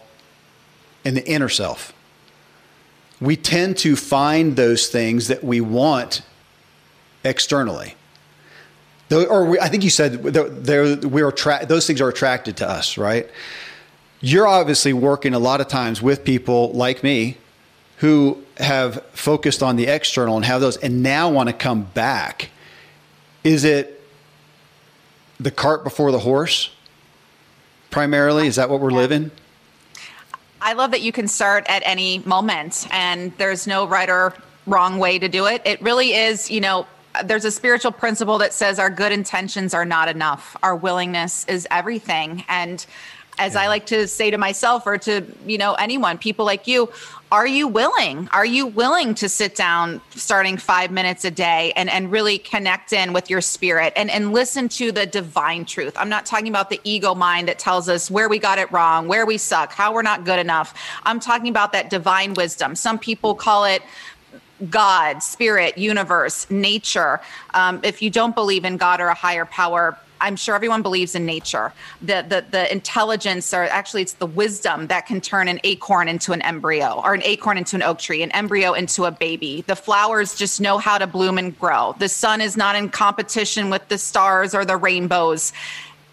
Speaker 2: in the inner self, we tend to find those things that we want externally. Or we, I think you said we're attra- those things are attracted to us, right? You're obviously working a lot of times with people like me who have focused on the external and have those and now want to come back. Is it the cart before the horse? Primarily? Is that what we're yeah. living?
Speaker 1: I love that you can start at any moment and there's no right or wrong way to do it. It really is, you know, there's a spiritual principle that says our good intentions are not enough. Our willingness is everything. And as yeah. I like to say to myself or to, you know, anyone, people like you, are you willing? Are you willing to sit down starting five minutes a day and, and really connect in with your spirit and, and listen to the divine truth? I'm not talking about the ego mind that tells us where we got it wrong, where we suck, how we're not good enough. I'm talking about that divine wisdom. Some people call it God, spirit, universe, nature. Um, if you don't believe in God or a higher power, I'm sure everyone believes in nature. The, the, the intelligence, or actually, it's the wisdom that can turn an acorn into an embryo, or an acorn into an oak tree, an embryo into a baby. The flowers just know how to bloom and grow. The sun is not in competition with the stars or the rainbows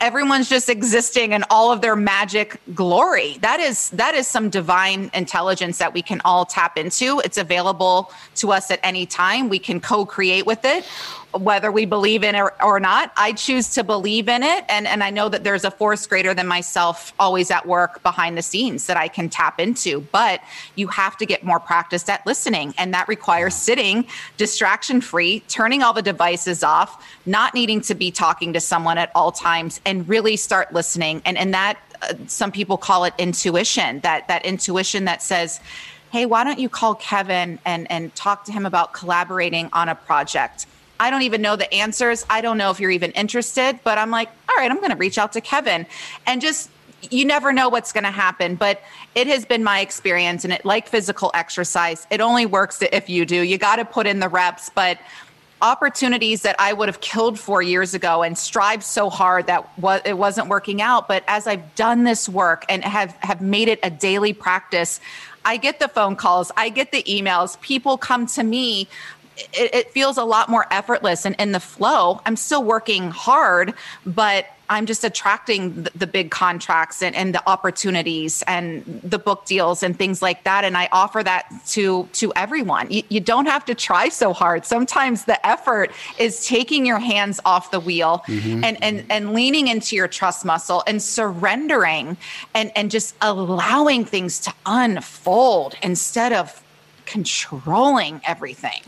Speaker 1: everyone's just existing in all of their magic glory that is that is some divine intelligence that we can all tap into it's available to us at any time we can co-create with it whether we believe in it or not. I choose to believe in it. And, and I know that there's a force greater than myself always at work behind the scenes that I can tap into. But you have to get more practice at listening. And that requires sitting distraction free, turning all the devices off, not needing to be talking to someone at all times, and really start listening. And, and that uh, some people call it intuition, that, that intuition that says, hey, why don't you call Kevin and, and talk to him about collaborating on a project? I don't even know the answers. I don't know if you're even interested, but I'm like, all right, I'm going to reach out to Kevin and just you never know what's going to happen, but it has been my experience and it like physical exercise, it only works if you do. You got to put in the reps, but opportunities that I would have killed for years ago and strived so hard that it wasn't working out, but as I've done this work and have have made it a daily practice, I get the phone calls, I get the emails, people come to me it, it feels a lot more effortless and in the flow. I'm still working hard, but I'm just attracting the, big contracts and, and, the opportunities and the book deals and things like that. And I offer that to to everyone. You, you, don't have to try so hard. Sometimes the effort is taking your hands off the wheel mm-hmm. and, and and leaning into your trust muscle and surrendering and and just allowing things to unfold instead of controlling everything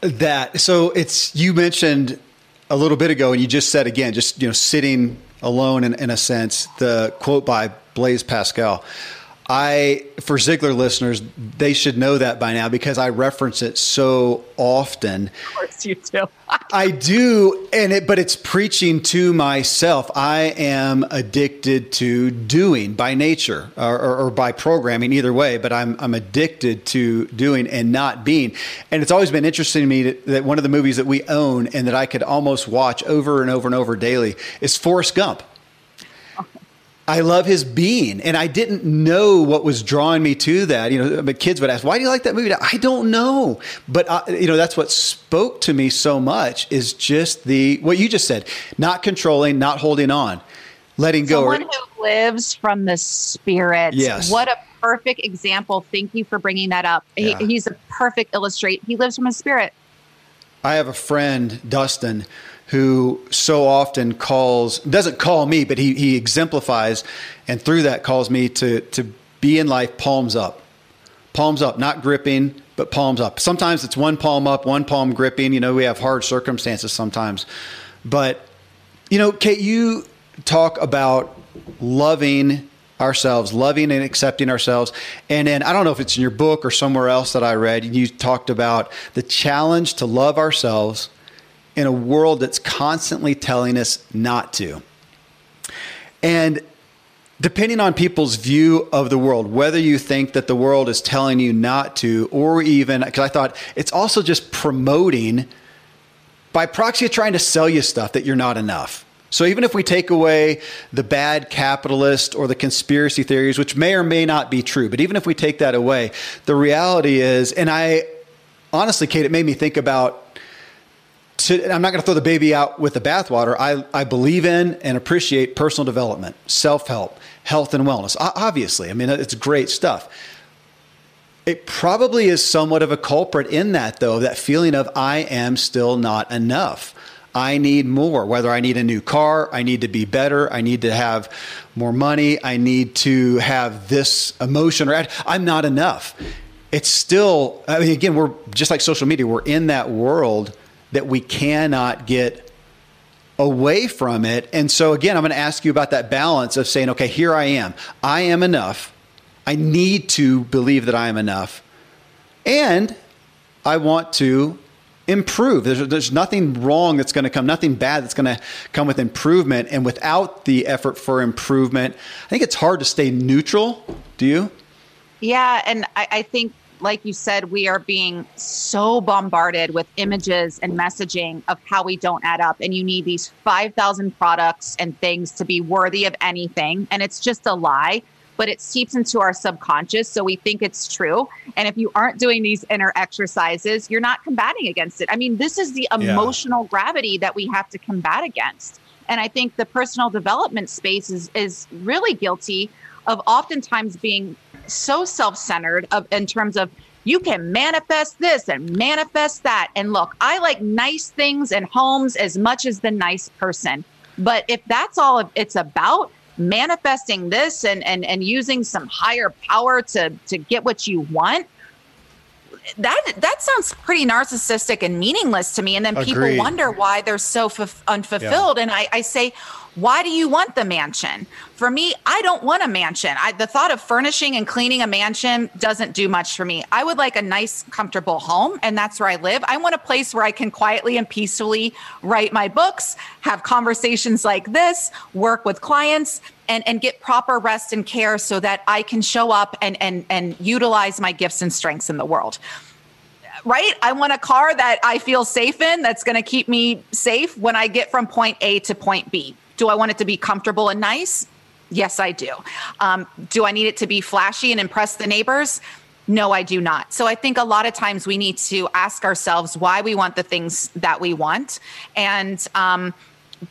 Speaker 2: that so it's you mentioned a little bit ago and you just said again just you know sitting alone in, in a sense the quote by blaise pascal I, for Ziglar listeners, they should know that by now because I reference it so often.
Speaker 1: Of course, you do. (laughs)
Speaker 2: I do, and it, but it's preaching to myself. I am addicted to doing by nature or, or, or by programming, either way. But I'm I'm addicted to doing and not being. And it's always been interesting to me that, that one of the movies that we own and that I could almost watch over and over and over daily is Forrest Gump. I love his being, and I didn't know what was drawing me to that. You know, my kids would ask, "Why do you like that movie?" I don't know, but I, you know, that's what spoke to me so much is just the what you just said: not controlling, not holding on, letting go.
Speaker 1: Someone who lives from the spirit.
Speaker 2: Yes.
Speaker 1: What a perfect example. Thank you for bringing that up. Yeah. He, he's a perfect illustrate. He lives from a spirit.
Speaker 2: I have a friend, Dustin, who so often calls doesn't call me, but he he exemplifies, and through that calls me to to be in life palms up, palms up, not gripping, but palms up. Sometimes it's one palm up, one palm gripping. You know, we have hard circumstances sometimes, but you know, Kate, you talk about loving ourselves, loving and accepting ourselves. And then I don't know if it's in your book or somewhere else that I read, you talked about the challenge to love ourselves in a world that's constantly telling us not to. And depending on people's view of the world, whether you think that the world is telling you not to, or even, because I thought it's also just promoting, by proxy, trying to sell you stuff that you're not enough. So even if we take away the bad capitalist or the conspiracy theories, which may or may not be true, but even if we take that away, the reality is, and I honestly, Kate, it made me think about to, I'm not going to throw the baby out with the bathwater. I, I believe in and appreciate personal development, self help, health and wellness. Obviously, I mean, it's great stuff. It probably is somewhat of a culprit in that, though, that feeling of I am still not enough. I need more, whether I need a new car, I need to be better, I need to have more money, I need to have this emotion, or I'm not enough. It's still, I mean, again, we're just like social media, we're in that world that we cannot get away from it. And so, again, I'm going to ask you about that balance of saying, okay, here I am. I am enough. I need to believe that I am enough. And I want to improve. There's, there's nothing wrong that's going to come, nothing bad that's going to come with improvement. And without the effort for improvement, I think it's hard to stay neutral. Do you?
Speaker 1: Yeah. And I, I think like you said, we are being so bombarded with images and messaging of how we don't add up. And you need these 5,000 products and things to be worthy of anything. And it's just a lie, but it seeps into our subconscious. So we think it's true. And if you aren't doing these inner exercises, you're not combating against it. I mean, this is the emotional yeah. gravity that we have to combat against. And I think the personal development space is, is really guilty of oftentimes being so self-centered of in terms of you can manifest this and manifest that and look i like nice things and homes as much as the nice person but if that's all it's about manifesting this and and and using some higher power to to get what you want that that sounds pretty narcissistic and meaningless to me and then Agreed. people wonder why they're so f- unfulfilled yeah. and I, I say why do you want the mansion? For me, I don't want a mansion. I, the thought of furnishing and cleaning a mansion doesn't do much for me. I would like a nice, comfortable home, and that's where I live. I want a place where I can quietly and peacefully write my books, have conversations like this, work with clients, and, and get proper rest and care so that I can show up and, and, and utilize my gifts and strengths in the world right? I want a car that I feel safe in that's going to keep me safe when I get from point A to point B. Do I want it to be comfortable and nice? Yes, I do. Um, do I need it to be flashy and impress the neighbors? No, I do not. So I think a lot of times we need to ask ourselves why we want the things that we want and um,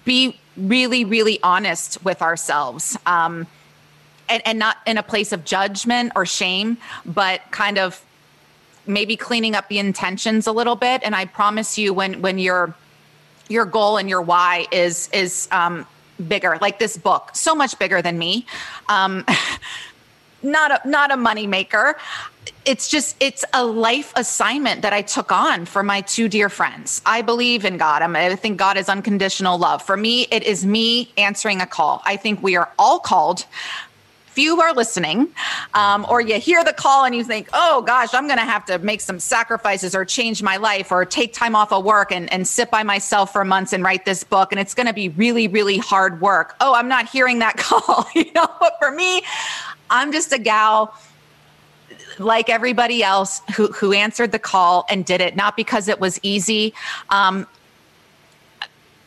Speaker 1: be really, really honest with ourselves. Um, and, and not in a place of judgment or shame, but kind of maybe cleaning up the intentions a little bit. And I promise you, when when your your goal and your why is is um, bigger, like this book, so much bigger than me. Um, (laughs) not a not a money maker. It's just it's a life assignment that I took on for my two dear friends. I believe in God. I'm, I think God is unconditional love. For me, it is me answering a call. I think we are all called few are listening, um, or you hear the call and you think, oh gosh, I'm going to have to make some sacrifices or change my life or take time off of work and, and sit by myself for months and write this book. And it's going to be really, really hard work. Oh, I'm not hearing that (laughs) call. you know, but for me, I'm just a gal like everybody else who who answered the call and did it not because it was easy um,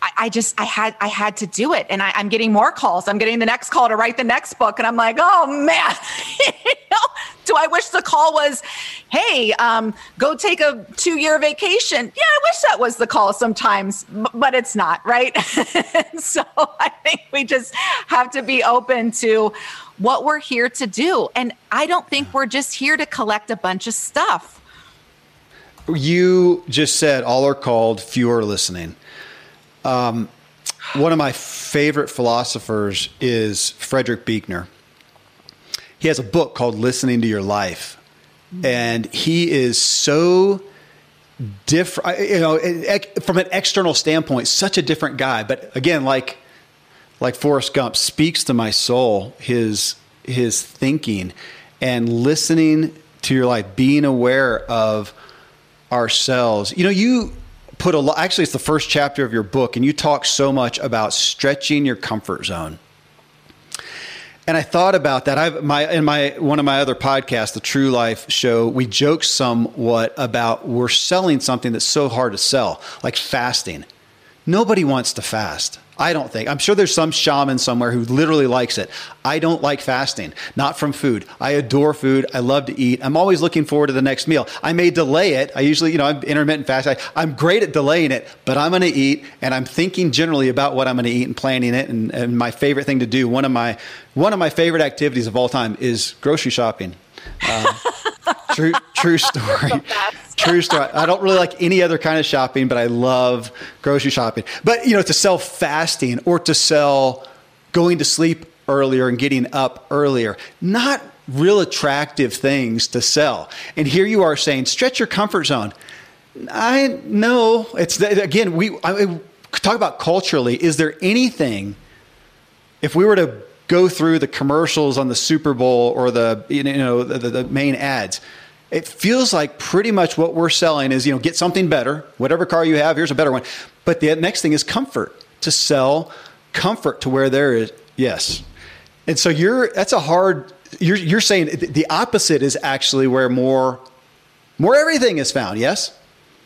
Speaker 1: I, just I had I had to do it, and I, am getting more calls. I'm getting the next call to write the next book, and I'm like, oh man, (laughs) you know, do I wish the call was, hey, um, go take a two year vacation? Yeah, I wish that was the call sometimes, but it's not, right? (laughs) so I think we just have to be open to what we're here to do, and I don't think we're just here to collect a bunch of stuff.
Speaker 2: You just said all are called, few are listening. Um, one of my favorite philosophers is Frederick Buechner. He has a book called Listening to Your Life. And he is so different, you know, from an external standpoint, such a different guy. But again, like, like Forrest Gump speaks to my soul, his, his thinking and listening to your life, being aware of ourselves. You know, you, put a lot, actually, it's the first chapter of your book, and you talk so much about stretching your comfort zone. And I thought about that. I've my in my one of my other podcasts, the True Life Show, we joke somewhat about we're selling something that's so hard to sell, like fasting. Nobody wants to fast. I don't think. I'm sure there's some shaman somewhere who literally likes it. I don't like fasting, not from food. I adore food. I love to eat. I'm always looking forward to the next meal. I may delay it. I usually, you know, I'm intermittent fast. I, I'm great at delaying it, but I'm going to eat and I'm thinking generally about what I'm going to eat and planning it. And, and my favorite thing to do, one of my, one of my favorite activities of all time is grocery shopping. Um, true, true story. (laughs) True story. I don't really like any other kind of shopping, but I love grocery shopping. But you know, to sell fasting or to sell going to sleep earlier and getting up earlier, not real attractive things to sell. And here you are saying, stretch your comfort zone. I know it's again. We I, talk about culturally. Is there anything? If we were to go through the commercials on the Super Bowl or the you know the, the main ads, it feels like pretty much what we're selling is you know get something better whatever car you have here's a better one but the next thing is comfort to sell comfort to where there is yes and so you're that's a hard you're, you're saying the opposite is actually where more more everything is found. Yes.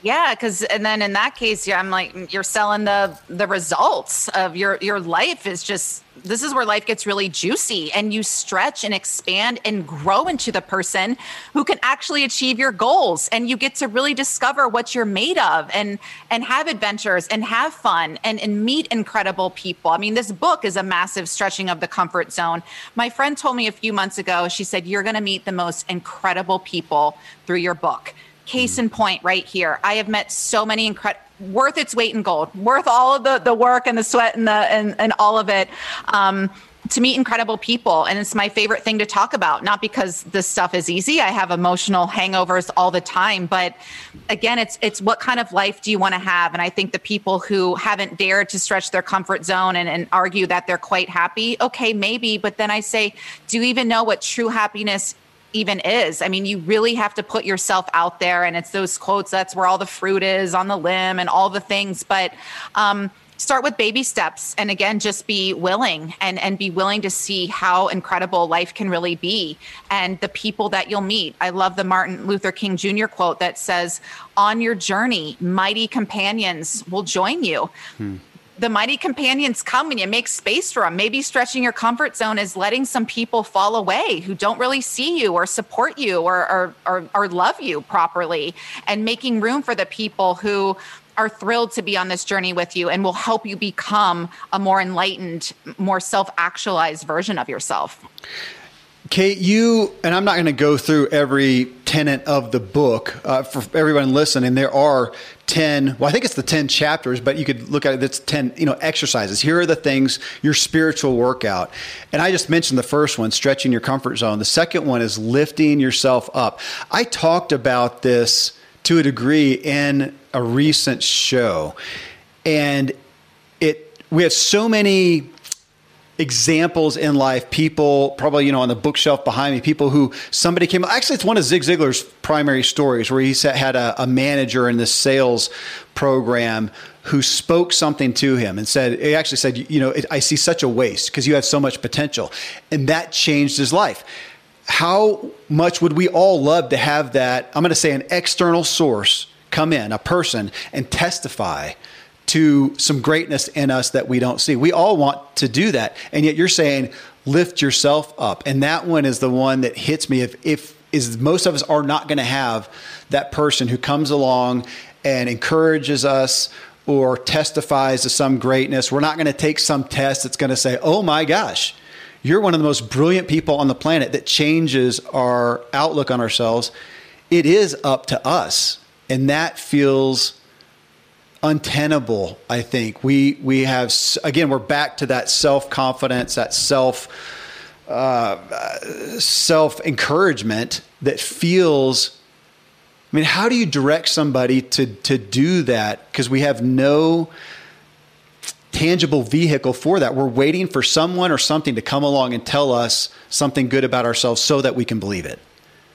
Speaker 1: Yeah, because and then in that case, yeah, I'm like you're selling the the results of your your life is just this is where life gets really juicy and you stretch and expand and grow into the person who can actually achieve your goals and you get to really discover what you're made of and and have adventures and have fun and and meet incredible people. I mean, this book is a massive stretching of the comfort zone. My friend told me a few months ago, she said you're going to meet the most incredible people through your book Case hmm. in point, right here. I have met so many incredible worth its weight in gold, worth all of the the work and the sweat and the and, and all of it. Um, to meet incredible people. And it's my favorite thing to talk about not because this stuff is easy. I have emotional hangovers all the time but again it's it's what kind of life do you want to have? And i think the people who haven't dared to stretch their comfort zone and, and argue that they're quite happy okay maybe. But then i say do you even know what true happiness even is. I mean, you really have to put yourself out there, and it's those quotes that's where all the fruit is on the limb and all the things. But, um, start with baby steps and again just be willing and and be willing to see how incredible life can really be and the people that you'll meet i love the martin luther king jr quote that says on your journey mighty companions will join you hmm the mighty companions come and you make space for them. Maybe stretching your comfort zone is letting some people fall away who don't really see you or support you or, or, or, or love you properly and making room for the people who are thrilled to be on this journey with you and will help you become a more enlightened, more self actualized version of yourself.
Speaker 2: Kate, you and I'm not going to go through every tenet of the book uh, for everyone listening. There are ten. Well, I think it's the ten chapters, but you could look at it. It's ten, you know, exercises. Here are the things your spiritual workout. And I just mentioned the first one, stretching your comfort zone. The second one is lifting yourself up. I talked about this to a degree in a recent show, and it we have so many examples in life people probably you know on the bookshelf behind me people who somebody came actually it's one of zig ziglar's primary stories where he had a, a manager in this sales program who spoke something to him and said he actually said you know i see such a waste because you have so much potential. And that changed his life. How much would we all love to have that i'm going to say an external source come in a person and testify to some greatness in us that we don't see. We all want to do that. And yet you're saying lift yourself up. And that one is the one that hits me if if is most of us are not going to have that person who comes along and encourages us or testifies to some greatness. We're not going to take some test that's going to say, "Oh my gosh, you're one of the most brilliant people on the planet that changes our outlook on ourselves." It is up to us. And that feels untenable. I think we we have again we're back to that self confidence, that self uh, self encouragement that feels. I mean, how do you direct somebody to to do that? Because we have no tangible vehicle for that. We're waiting for someone or something to come along and tell us something good about ourselves so that we can believe it.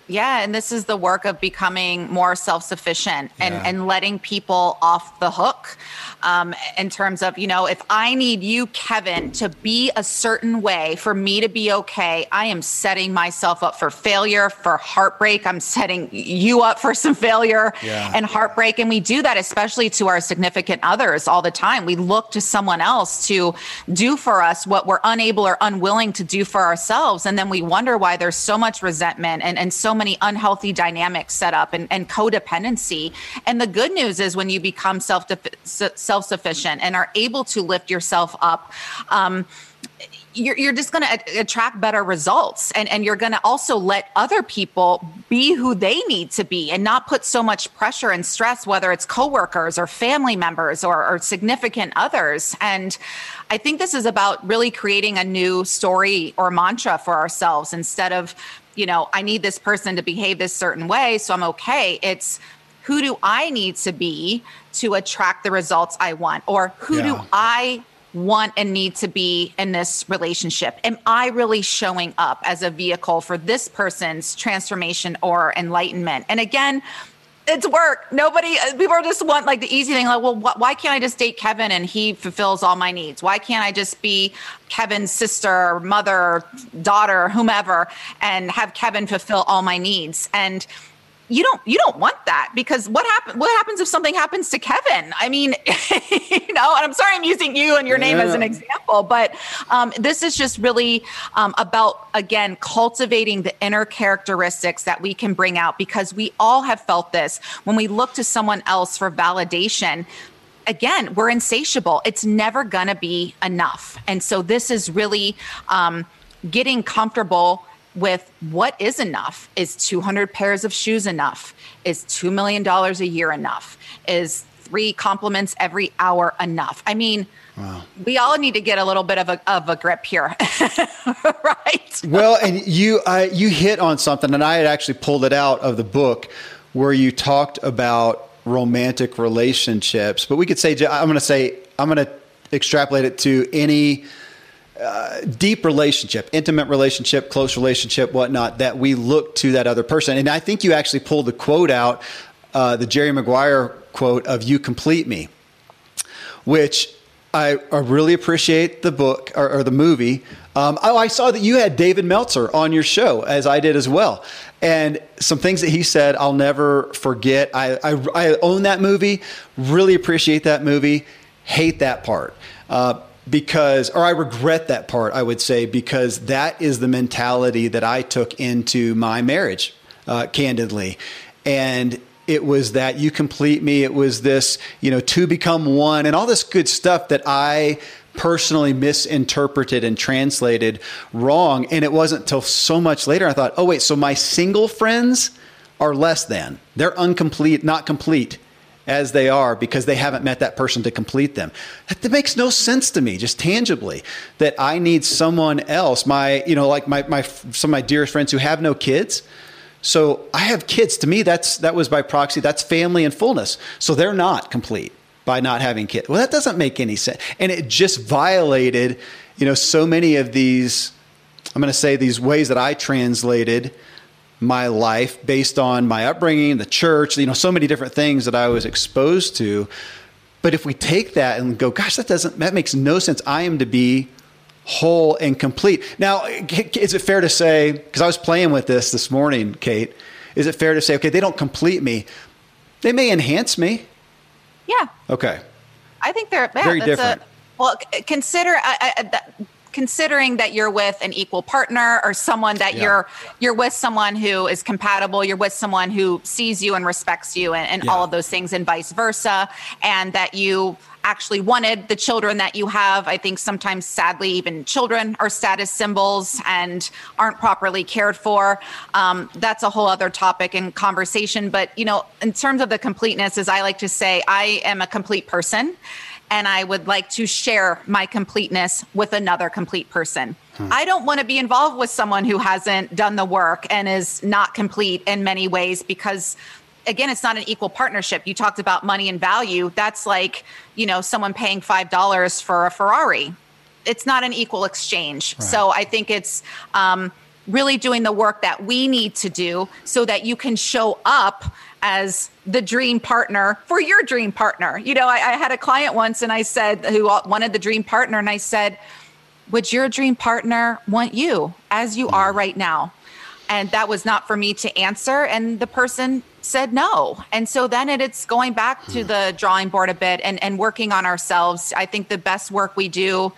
Speaker 1: Yeah, and this is the work of becoming more self-sufficient and yeah. and letting people off the hook um, in terms of, you know, if I need you, Kevin, to be a certain way for me to be okay, I am setting myself up for failure, for heartbreak. I'm setting you up for some failure yeah. and heartbreak. And we do that, especially to our significant others all the time. We look to someone else to do for us what we're unable or unwilling to do for ourselves. And then we wonder why there's so much resentment and, and so many unhealthy dynamics set up and, and codependency. And the good news is when you become self self sufficient and are able to lift yourself up. Um, you're, just going to attract better results and, and you're going to also let other people be who they need to be and not put so much pressure and stress whether it's coworkers or family members or, or significant others and i think this is about really creating a new story or mantra for ourselves instead of you know i need this person to behave this certain way so i'm okay it's who do I need to be to attract the results I want? Or who yeah. do I want and need to be in this relationship? Am I really showing up as a vehicle for this person's transformation or enlightenment? And again, it's work. Nobody, uh, people just want like the easy thing. Like, well, wh- why can't I just date Kevin and he fulfills all my needs? Why can't I just be Kevin's sister, mother, daughter, whomever, and have Kevin fulfill all my needs? And you don't you don't want that because what happen what happens if something happens to Kevin? I mean, (laughs) you know, and I'm sorry I'm using you and your name yeah. as an example, but um, this is just really um, about again cultivating the inner characteristics that we can bring out because we all have felt this when we look to someone else for validation again, we're insatiable. It's never going to be enough. And so this is really um, getting comfortable with what is enough. Is 200 pairs of shoes enough? Is $2 million a year enough? Is three compliments every hour enough? I mean, Wow. We all need to get a little bit of a, of a grip here, (laughs) right?
Speaker 2: Well, and you uh, you hit on something, and I had actually pulled it out of the book where you talked about romantic relationships, but we could say I'm going to say I'm going to extrapolate it to any uh, deep relationship, intimate relationship, close relationship, whatnot, that we look to that other person. And I think you actually pulled the quote out, uh, the Jerry Maguire quote of "You complete me," which I, I really appreciate the book or, or the movie. Um, oh, I saw that you had David Meltzer on your show, as I did as well. And some things that he said, I'll never forget. I, I, I own that movie, really appreciate that movie, hate that part. Uh, because, or I regret that part, I would say, because that is the mentality that I took into my marriage, uh, candidly. And it was that you complete me. It was this, you know, to become one and all this good stuff that I personally misinterpreted and translated wrong. And it wasn't until so much later I thought, oh, wait, so my single friends are less than. They're incomplete, not complete as they are because they haven't met that person to complete them. That, that, makes no sense to me, just tangibly, that I need someone else. My, you know, like my, my, some of my dearest friends who have no kids. So I have kids. To me, that's, that was by proxy. That's family and fullness. So they're not complete by not having kids. Well, that doesn't make any sense. And it just violated, you know, so many of these, I'm going to say these ways that I translated my life based on my upbringing, the church, you know, so many different things that I was exposed to. But if we take that and go, gosh, that doesn't, that makes no sense. I am to be whole and complete. Now, is it fair to say, because I was playing with this this morning, Kate, is it fair to say, okay, they don't complete me, they may enhance me.
Speaker 1: Yeah.
Speaker 2: Okay.
Speaker 1: I think they're yeah,
Speaker 2: very different. A,
Speaker 1: well, consider I, I, that, considering that you're with an equal partner or someone that yeah. you're you're with someone who is compatible you're with someone who sees you and respects you and, and yeah. all of those things and vice versa and that you actually wanted the children that you have i think sometimes sadly even children are status symbols and aren't properly cared for um, that's a whole other topic and conversation but you know in terms of the completeness as i like to say i am a complete person and I would like to share my completeness with another complete person. Hmm. I don't want to be involved with someone who hasn't done the work and is not complete in many ways because again it's not an equal partnership you talked about money and value that's like you know someone paying $5 for a ferrari it's not an equal exchange right. so i think it's um, really doing the work that we need to do so that you can show up as the dream partner for your dream partner. You know, I, I, had a client once and I said, who wanted the dream partner, and I said, Would your dream partner want you as you are right now? And that was not for me to answer. And the person said no. And so then it, it's going back to the drawing board a bit and, and working on ourselves. I think the best work we do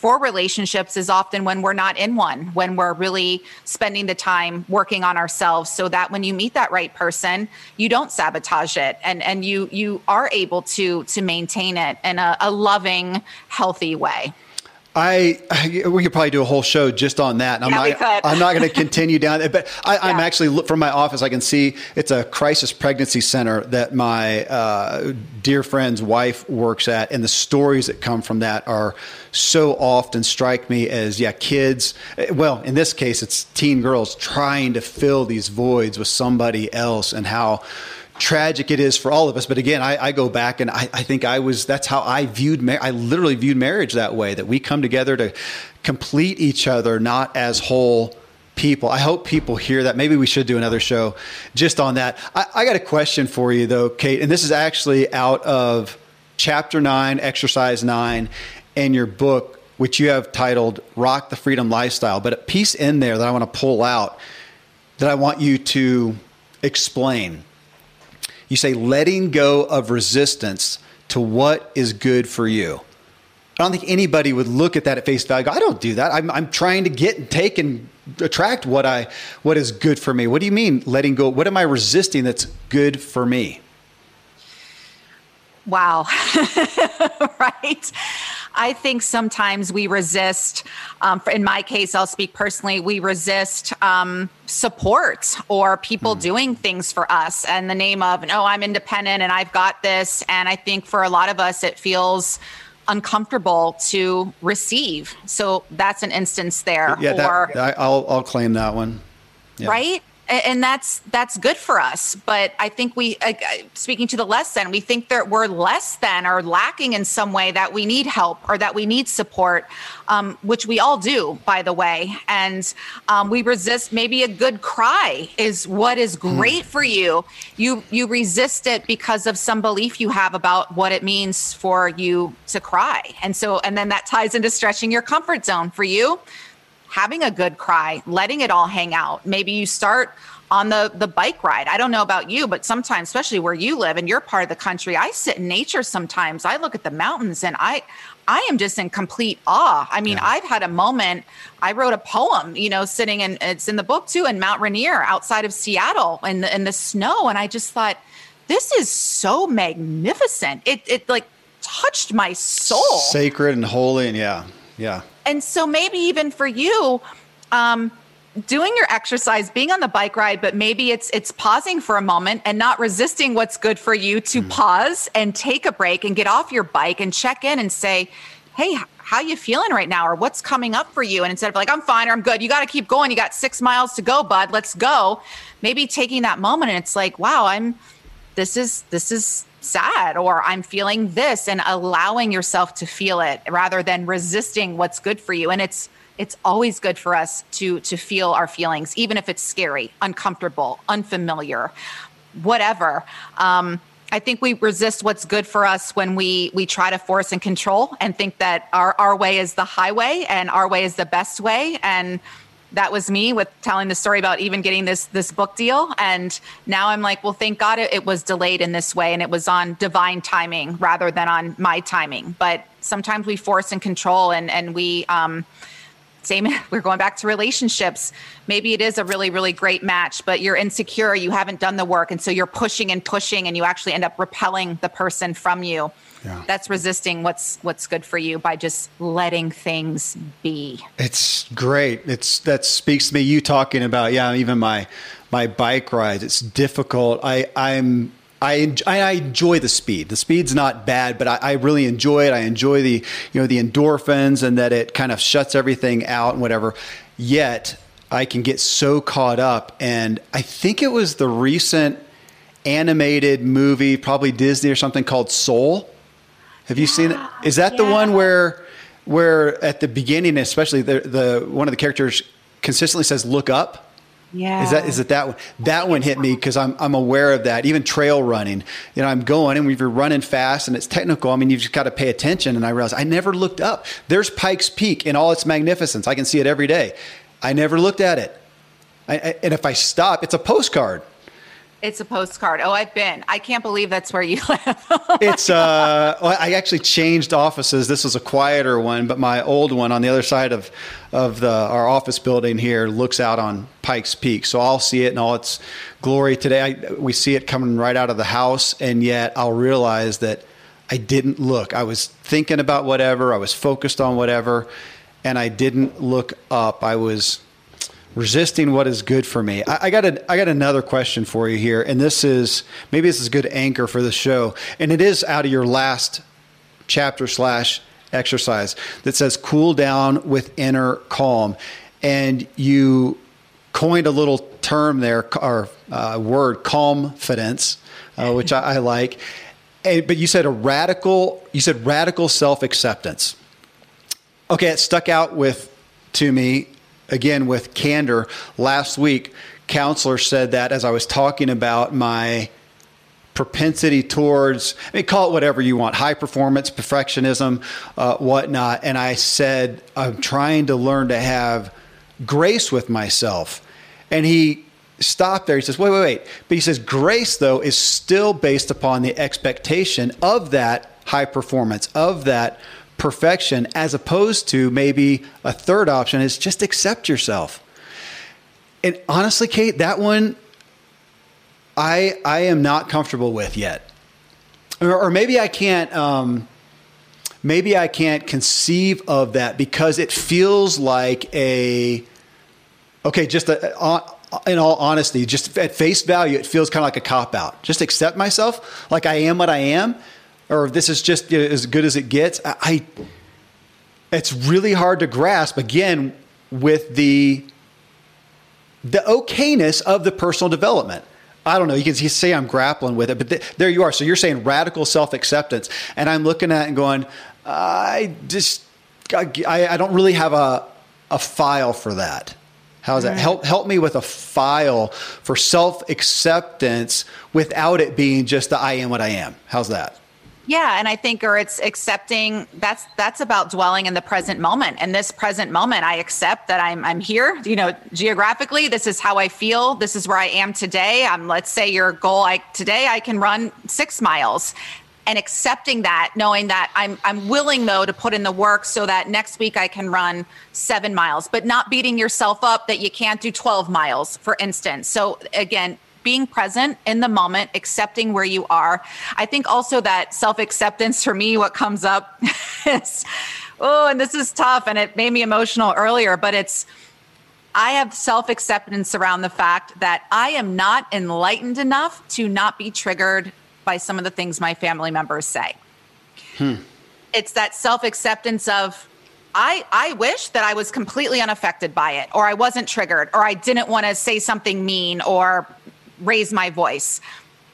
Speaker 1: for relationships is often when we're not in one, when we're really spending the time working on ourselves so that when you meet that right person, you don't sabotage it and, and you you are able to to maintain it in a, a loving, healthy way.
Speaker 2: I, (laughs) we could probably do a whole show just on that.
Speaker 1: And I'm yeah,
Speaker 2: not I'm not going (laughs) to continue down it, but I, am actually from my office. I can see it's a crisis pregnancy center that my uh, dear friend's wife works at, and the stories that come from that are so often strike me as yeah, kids. Well, in this case, it's teen girls trying to fill these voids with somebody else, and how tragic it is for all of us. But again, I, I go back and I, I, think I was, that's how I viewed, I literally viewed marriage that way, that we come together to complete each other, not as whole people. I hope people hear that. Maybe we should do another show just on that. I, I got a question for you though, Kate, and this is actually out of chapter nine, exercise nine, and your book, which you have titled Rock the Freedom Lifestyle. But a piece in there that I want to pull out that I want you to explain. You say letting go of resistance to what is good for you. I don't think anybody would look at that at face value. I don't do that. I'm, I'm trying to get and take and attract what I what is good for me. What do you mean letting go? What am I resisting that's good for me?
Speaker 1: Wow. (laughs) right. I think sometimes we resist, um, in my case, I'll speak personally, we resist um, support or people mm. doing things for us and the name of, no, I'm independent and I've got this. And I think for a lot of us, it feels uncomfortable to receive. So that's an instance there.
Speaker 2: Yeah, or, that, I, will I'll claim that one.
Speaker 1: Yeah. Right and that's that's good for us but i think we uh, speaking to the less than we think that we're less than or lacking in some way that we need help or that we need support um, which we all do by the way and um, we resist maybe a good cry is what is hmm. great mm. for you you you resist it because of some belief you have about what it means for you to cry and so and then that ties into stretching your comfort zone for you having a good cry, letting it all hang out. Maybe you start on the the bike ride. I don't know about you, but sometimes, especially where you live in your part of the country, I sit in nature sometimes. I look at the mountains and I I am just in complete awe. I mean, yeah. I've had a moment. I wrote a poem, you know, sitting in it's in the book too in Mount Rainier outside of Seattle in the in the snow, and I just thought this is so magnificent. It it like touched my soul.
Speaker 2: Sacred and holy and yeah. Yeah.
Speaker 1: And so maybe even for you, um, doing your exercise, being on the bike ride, but maybe it's it's pausing for a moment and not resisting what's good for you to mm. pause and take a break and get off your bike and check in and say, "Hey, how you feeling right now?" or "What's coming up for you?" And instead of like, "I'm fine" or "I'm good," you got to keep going. You got 6 miles to go, bud. Let's go. Maybe taking that moment and it's like, "Wow, I'm this is this is sad or I'm feeling this and allowing yourself to feel it rather than resisting what's good for you. And it's it's always good for us to to feel our feelings, even if it's scary, uncomfortable, unfamiliar, whatever. Um, I think we resist what's good for us when we we try to force and control and think that our our way is the highway and our way is the best way and that was me with telling the story about even getting this this book deal. And now i'm like well thank god it, it, was delayed in this way and it was on divine timing rather than on my timing. But sometimes we force and control and and we um same (laughs) we're going back to relationships. Maybe it is a really really great match but you're insecure you haven't done the work. And so you're pushing and pushing and you actually end up repelling the person from you yeah. that's resisting what's what's good for you by just letting things be
Speaker 2: it's great it's that speaks to me you talking about yeah even my my bike ride. it's difficult i i'm I, I enjoy the speed. The speed's not bad, but I, I, really enjoy it. I enjoy the you know the endorphins and that it kind of shuts everything out and whatever. Yet I can get so caught up, and I think it was the recent animated movie, probably Disney or something called Soul. Have you yeah, seen it? Is that yeah. the one where where at the beginning, especially the the one of the characters consistently says "look up"?
Speaker 1: Yeah.
Speaker 2: Is that is it that one? That one hit me because I'm I'm aware of that. Even trail running, you know, I'm going and if you're running fast and it's technical, I mean, you've just got to pay attention. And I realized I never looked up. There's Pikes Peak in all its magnificence. I can see it every day. I never looked at it. I, I, and if I stop, it's a postcard.
Speaker 1: It's a postcard. Oh, I've been. I can't believe that's where you (laughs) live.
Speaker 2: it's uh well, I actually changed offices. This was a quieter one, but my old one on the other side of of the our office building here looks out on Pikes Peak. So I'll see it in all its glory today. I, we see it coming right out of the house and yet I'll realize that I didn't look. I was thinking about whatever, I was focused on whatever, and I didn't look up. I was resisting what is good for me. I, I, got a, I got another question for you here, and this is maybe this is a good anchor for the show, and it is out of your last chapter slash exercise that says cool down with inner calm, and you coined a little term there or uh, word confidence, uh, which I, I like. And, but you said a radical, you said radical self acceptance. Okay, it stuck out with to me again with candor last week counselor said that as i was talking about my propensity towards I mean, call it whatever you want high performance perfectionism uh, whatnot and i said i'm trying to learn to have grace with myself and he stopped there. He says, wait, wait, wait. But he says, grace, though, is still based upon the expectation of that high performance, of that perfection, as opposed to maybe a third option is just accept yourself. And honestly, Kate, that one I I am not comfortable with yet. Or, or maybe I can't um, maybe I can't conceive of that because it feels like a okay, just a, uh, in all honesty, just at face value, it feels kind of like a cop out. Just accept myself like I am what I am, or this is just as good as it gets. I, it's really hard to grasp again with the the okayness of the personal development. I don't know. You can say I'm grappling with it, but th- there you are. So you're saying radical self acceptance, and I'm looking at it and going, I just, I, I don't really have a a file for that. How's that? Help help me with a file for self acceptance without it being just the I am what I am. How's that?
Speaker 1: Yeah, and I think or it's accepting that's that's about dwelling in the present moment. In this present moment, I accept that I'm I'm here, you know, geographically, this is how I feel, this is where I am today. Um let's say your goal like today I can run 6 miles and accepting that knowing that I'm I'm willing though to put in the work so that next week I can run 7 miles, but not beating yourself up that you can't do 12 miles for instance. So again, being present in the moment, accepting where you are. I think also that self acceptance for me, what comes up (laughs) is, oh, and this is tough and it made me emotional earlier, but it's, I have self acceptance around the fact that I am not enlightened enough to not be triggered by some of the things my family members say. Hmm. It's that self acceptance of, I, I wish that I was completely unaffected by it, or I wasn't triggered, or I didn't want to say something mean or raise my voice.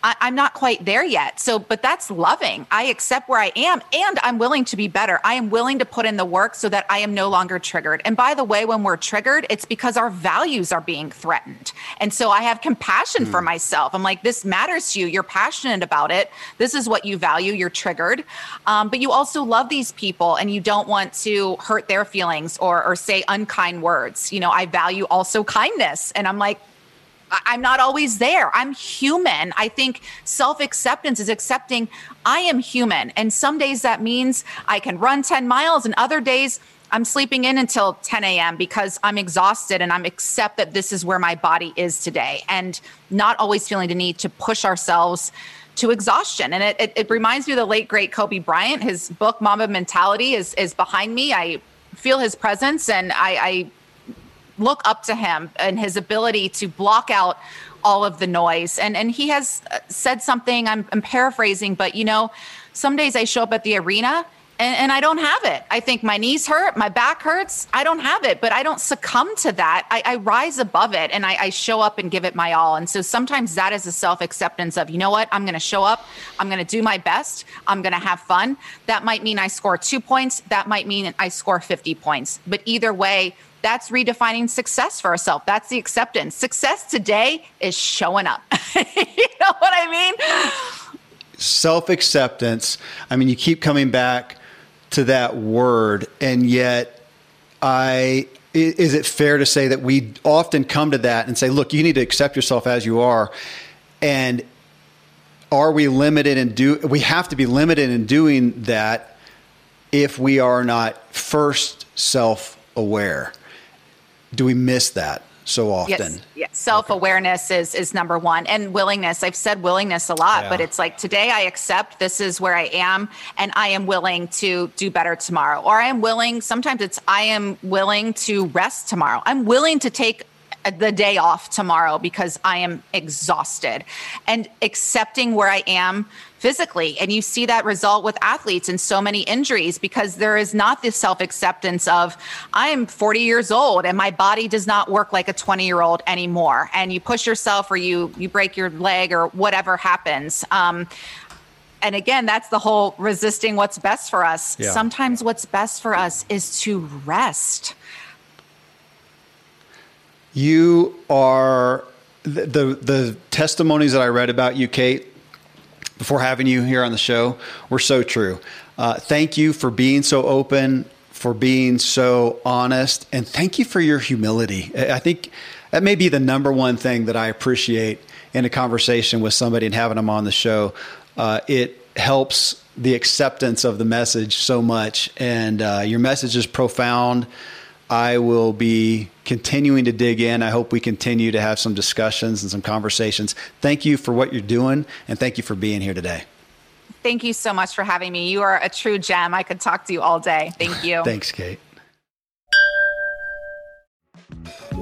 Speaker 1: I, am not quite there yet. So, but that's loving. I accept where I am and I'm willing to be better. I am willing to put in the work so that I am no longer triggered. And by the way, when we're triggered, it's because our values are being threatened. And so I have compassion mm. for hmm. myself. I'm like, this matters to you. You're passionate about it. This is what you value. You're triggered. Um, but you also love these people and you don't want to hurt their feelings or, or say unkind words. You know, I value also kindness. And I'm like, I'm not always there. I'm human. I think self acceptance is accepting I am human. And some days that means I can run 10 miles, and other days I'm sleeping in until 10 a.m. because I'm exhausted and I'm accept that this is where my body is today and not always feeling the need to push ourselves to exhaustion. And it, it, it reminds me of the late, great Kobe Bryant. His book, Mamba Mentality, is, is behind me. I feel his presence and I, I look up to him and his ability to block out all of the noise. And and he has uh, said something. I'm, I'm paraphrasing, but you know, some days I show up at the arena and, and, I don't have it. I think my knees hurt, my back hurts. I don't have it, but I don't succumb to that. I, I rise above it and I, I, show up and give it my all. And so sometimes that is a self acceptance of, you know what, I'm going to show up, I'm going to do my best, I'm going to have fun. That might mean I score two points, that might mean I score 50 points. But either way, that's redefining success for ourselves. That's the acceptance. Success today is showing up. (laughs) you know what I mean?
Speaker 2: Self acceptance. I mean, you keep coming back to that word, and yet, I is it fair to say that we often come to that and say, look, you need to accept yourself as you are, and are we limited in do we have to be limited in doing that if we are not first self aware do we miss that so often?
Speaker 1: Yes, yes. self awareness okay. is is number one, and willingness. I've said willingness a lot, yeah. but it's like today I accept this is where I am, and I am willing to do better tomorrow, or I am willing. Sometimes it's I am willing to rest tomorrow. I'm willing to take uh, the day off tomorrow because I am exhausted and accepting where I am physically. And you see that result with athletes and so many injuries because there is not this self acceptance of, I am 40 years old and my body does not work like a 20 year old anymore. And you push yourself or you, you break your leg or whatever happens. Um, and again, that's the whole resisting what's best for us. Yeah. Sometimes what's best for us is to rest
Speaker 2: you are the, the, the testimonies that I read about you, Kate, before having you here on the show were so true. Uh, thank you for being so open, for being so honest. And thank you for your humility. I think that may be the number one thing that I appreciate in a conversation with somebody and having them on the show. Uh, it helps the acceptance of the message so much. And uh, your message is profound. I will be continuing to dig in. I hope we continue to have some discussions and some conversations. Thank you for what you're doing, and thank you for being here today.
Speaker 1: Thank you so much for having me. You are a true gem. I could talk to you all day. Thank you. (laughs)
Speaker 2: Thanks, Kate.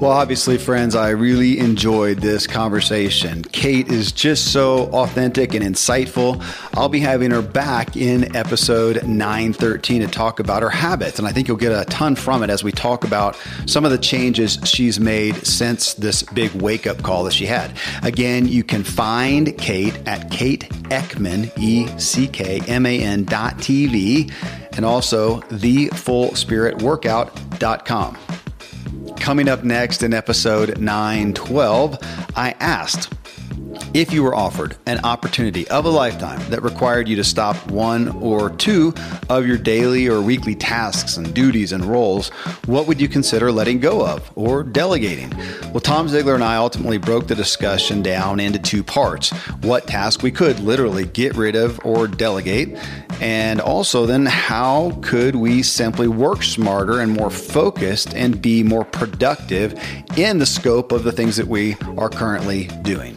Speaker 2: Well, obviously, friends, I really enjoyed this conversation. Kate is just so authentic and insightful. I'll be having her back in episode 913 to talk about her habits. And I think you'll get a ton from it as we talk about some of the changes she's made since this big wake up call that she had. Again, you can find Kate at Kate Eckman, E C K M A N dot TV, and also thefullspiritworkout.com. Coming up next in episode 912, I asked if you were offered an opportunity of a lifetime that required you to stop one or two of your daily or weekly tasks and duties and roles, what would you consider letting go of or delegating? Well, Tom Ziglar and I ultimately broke the discussion down into two parts what task we could literally get rid of or delegate, and also then how could we simply work smarter and more focused and be more productive in the scope of the things that we are currently doing.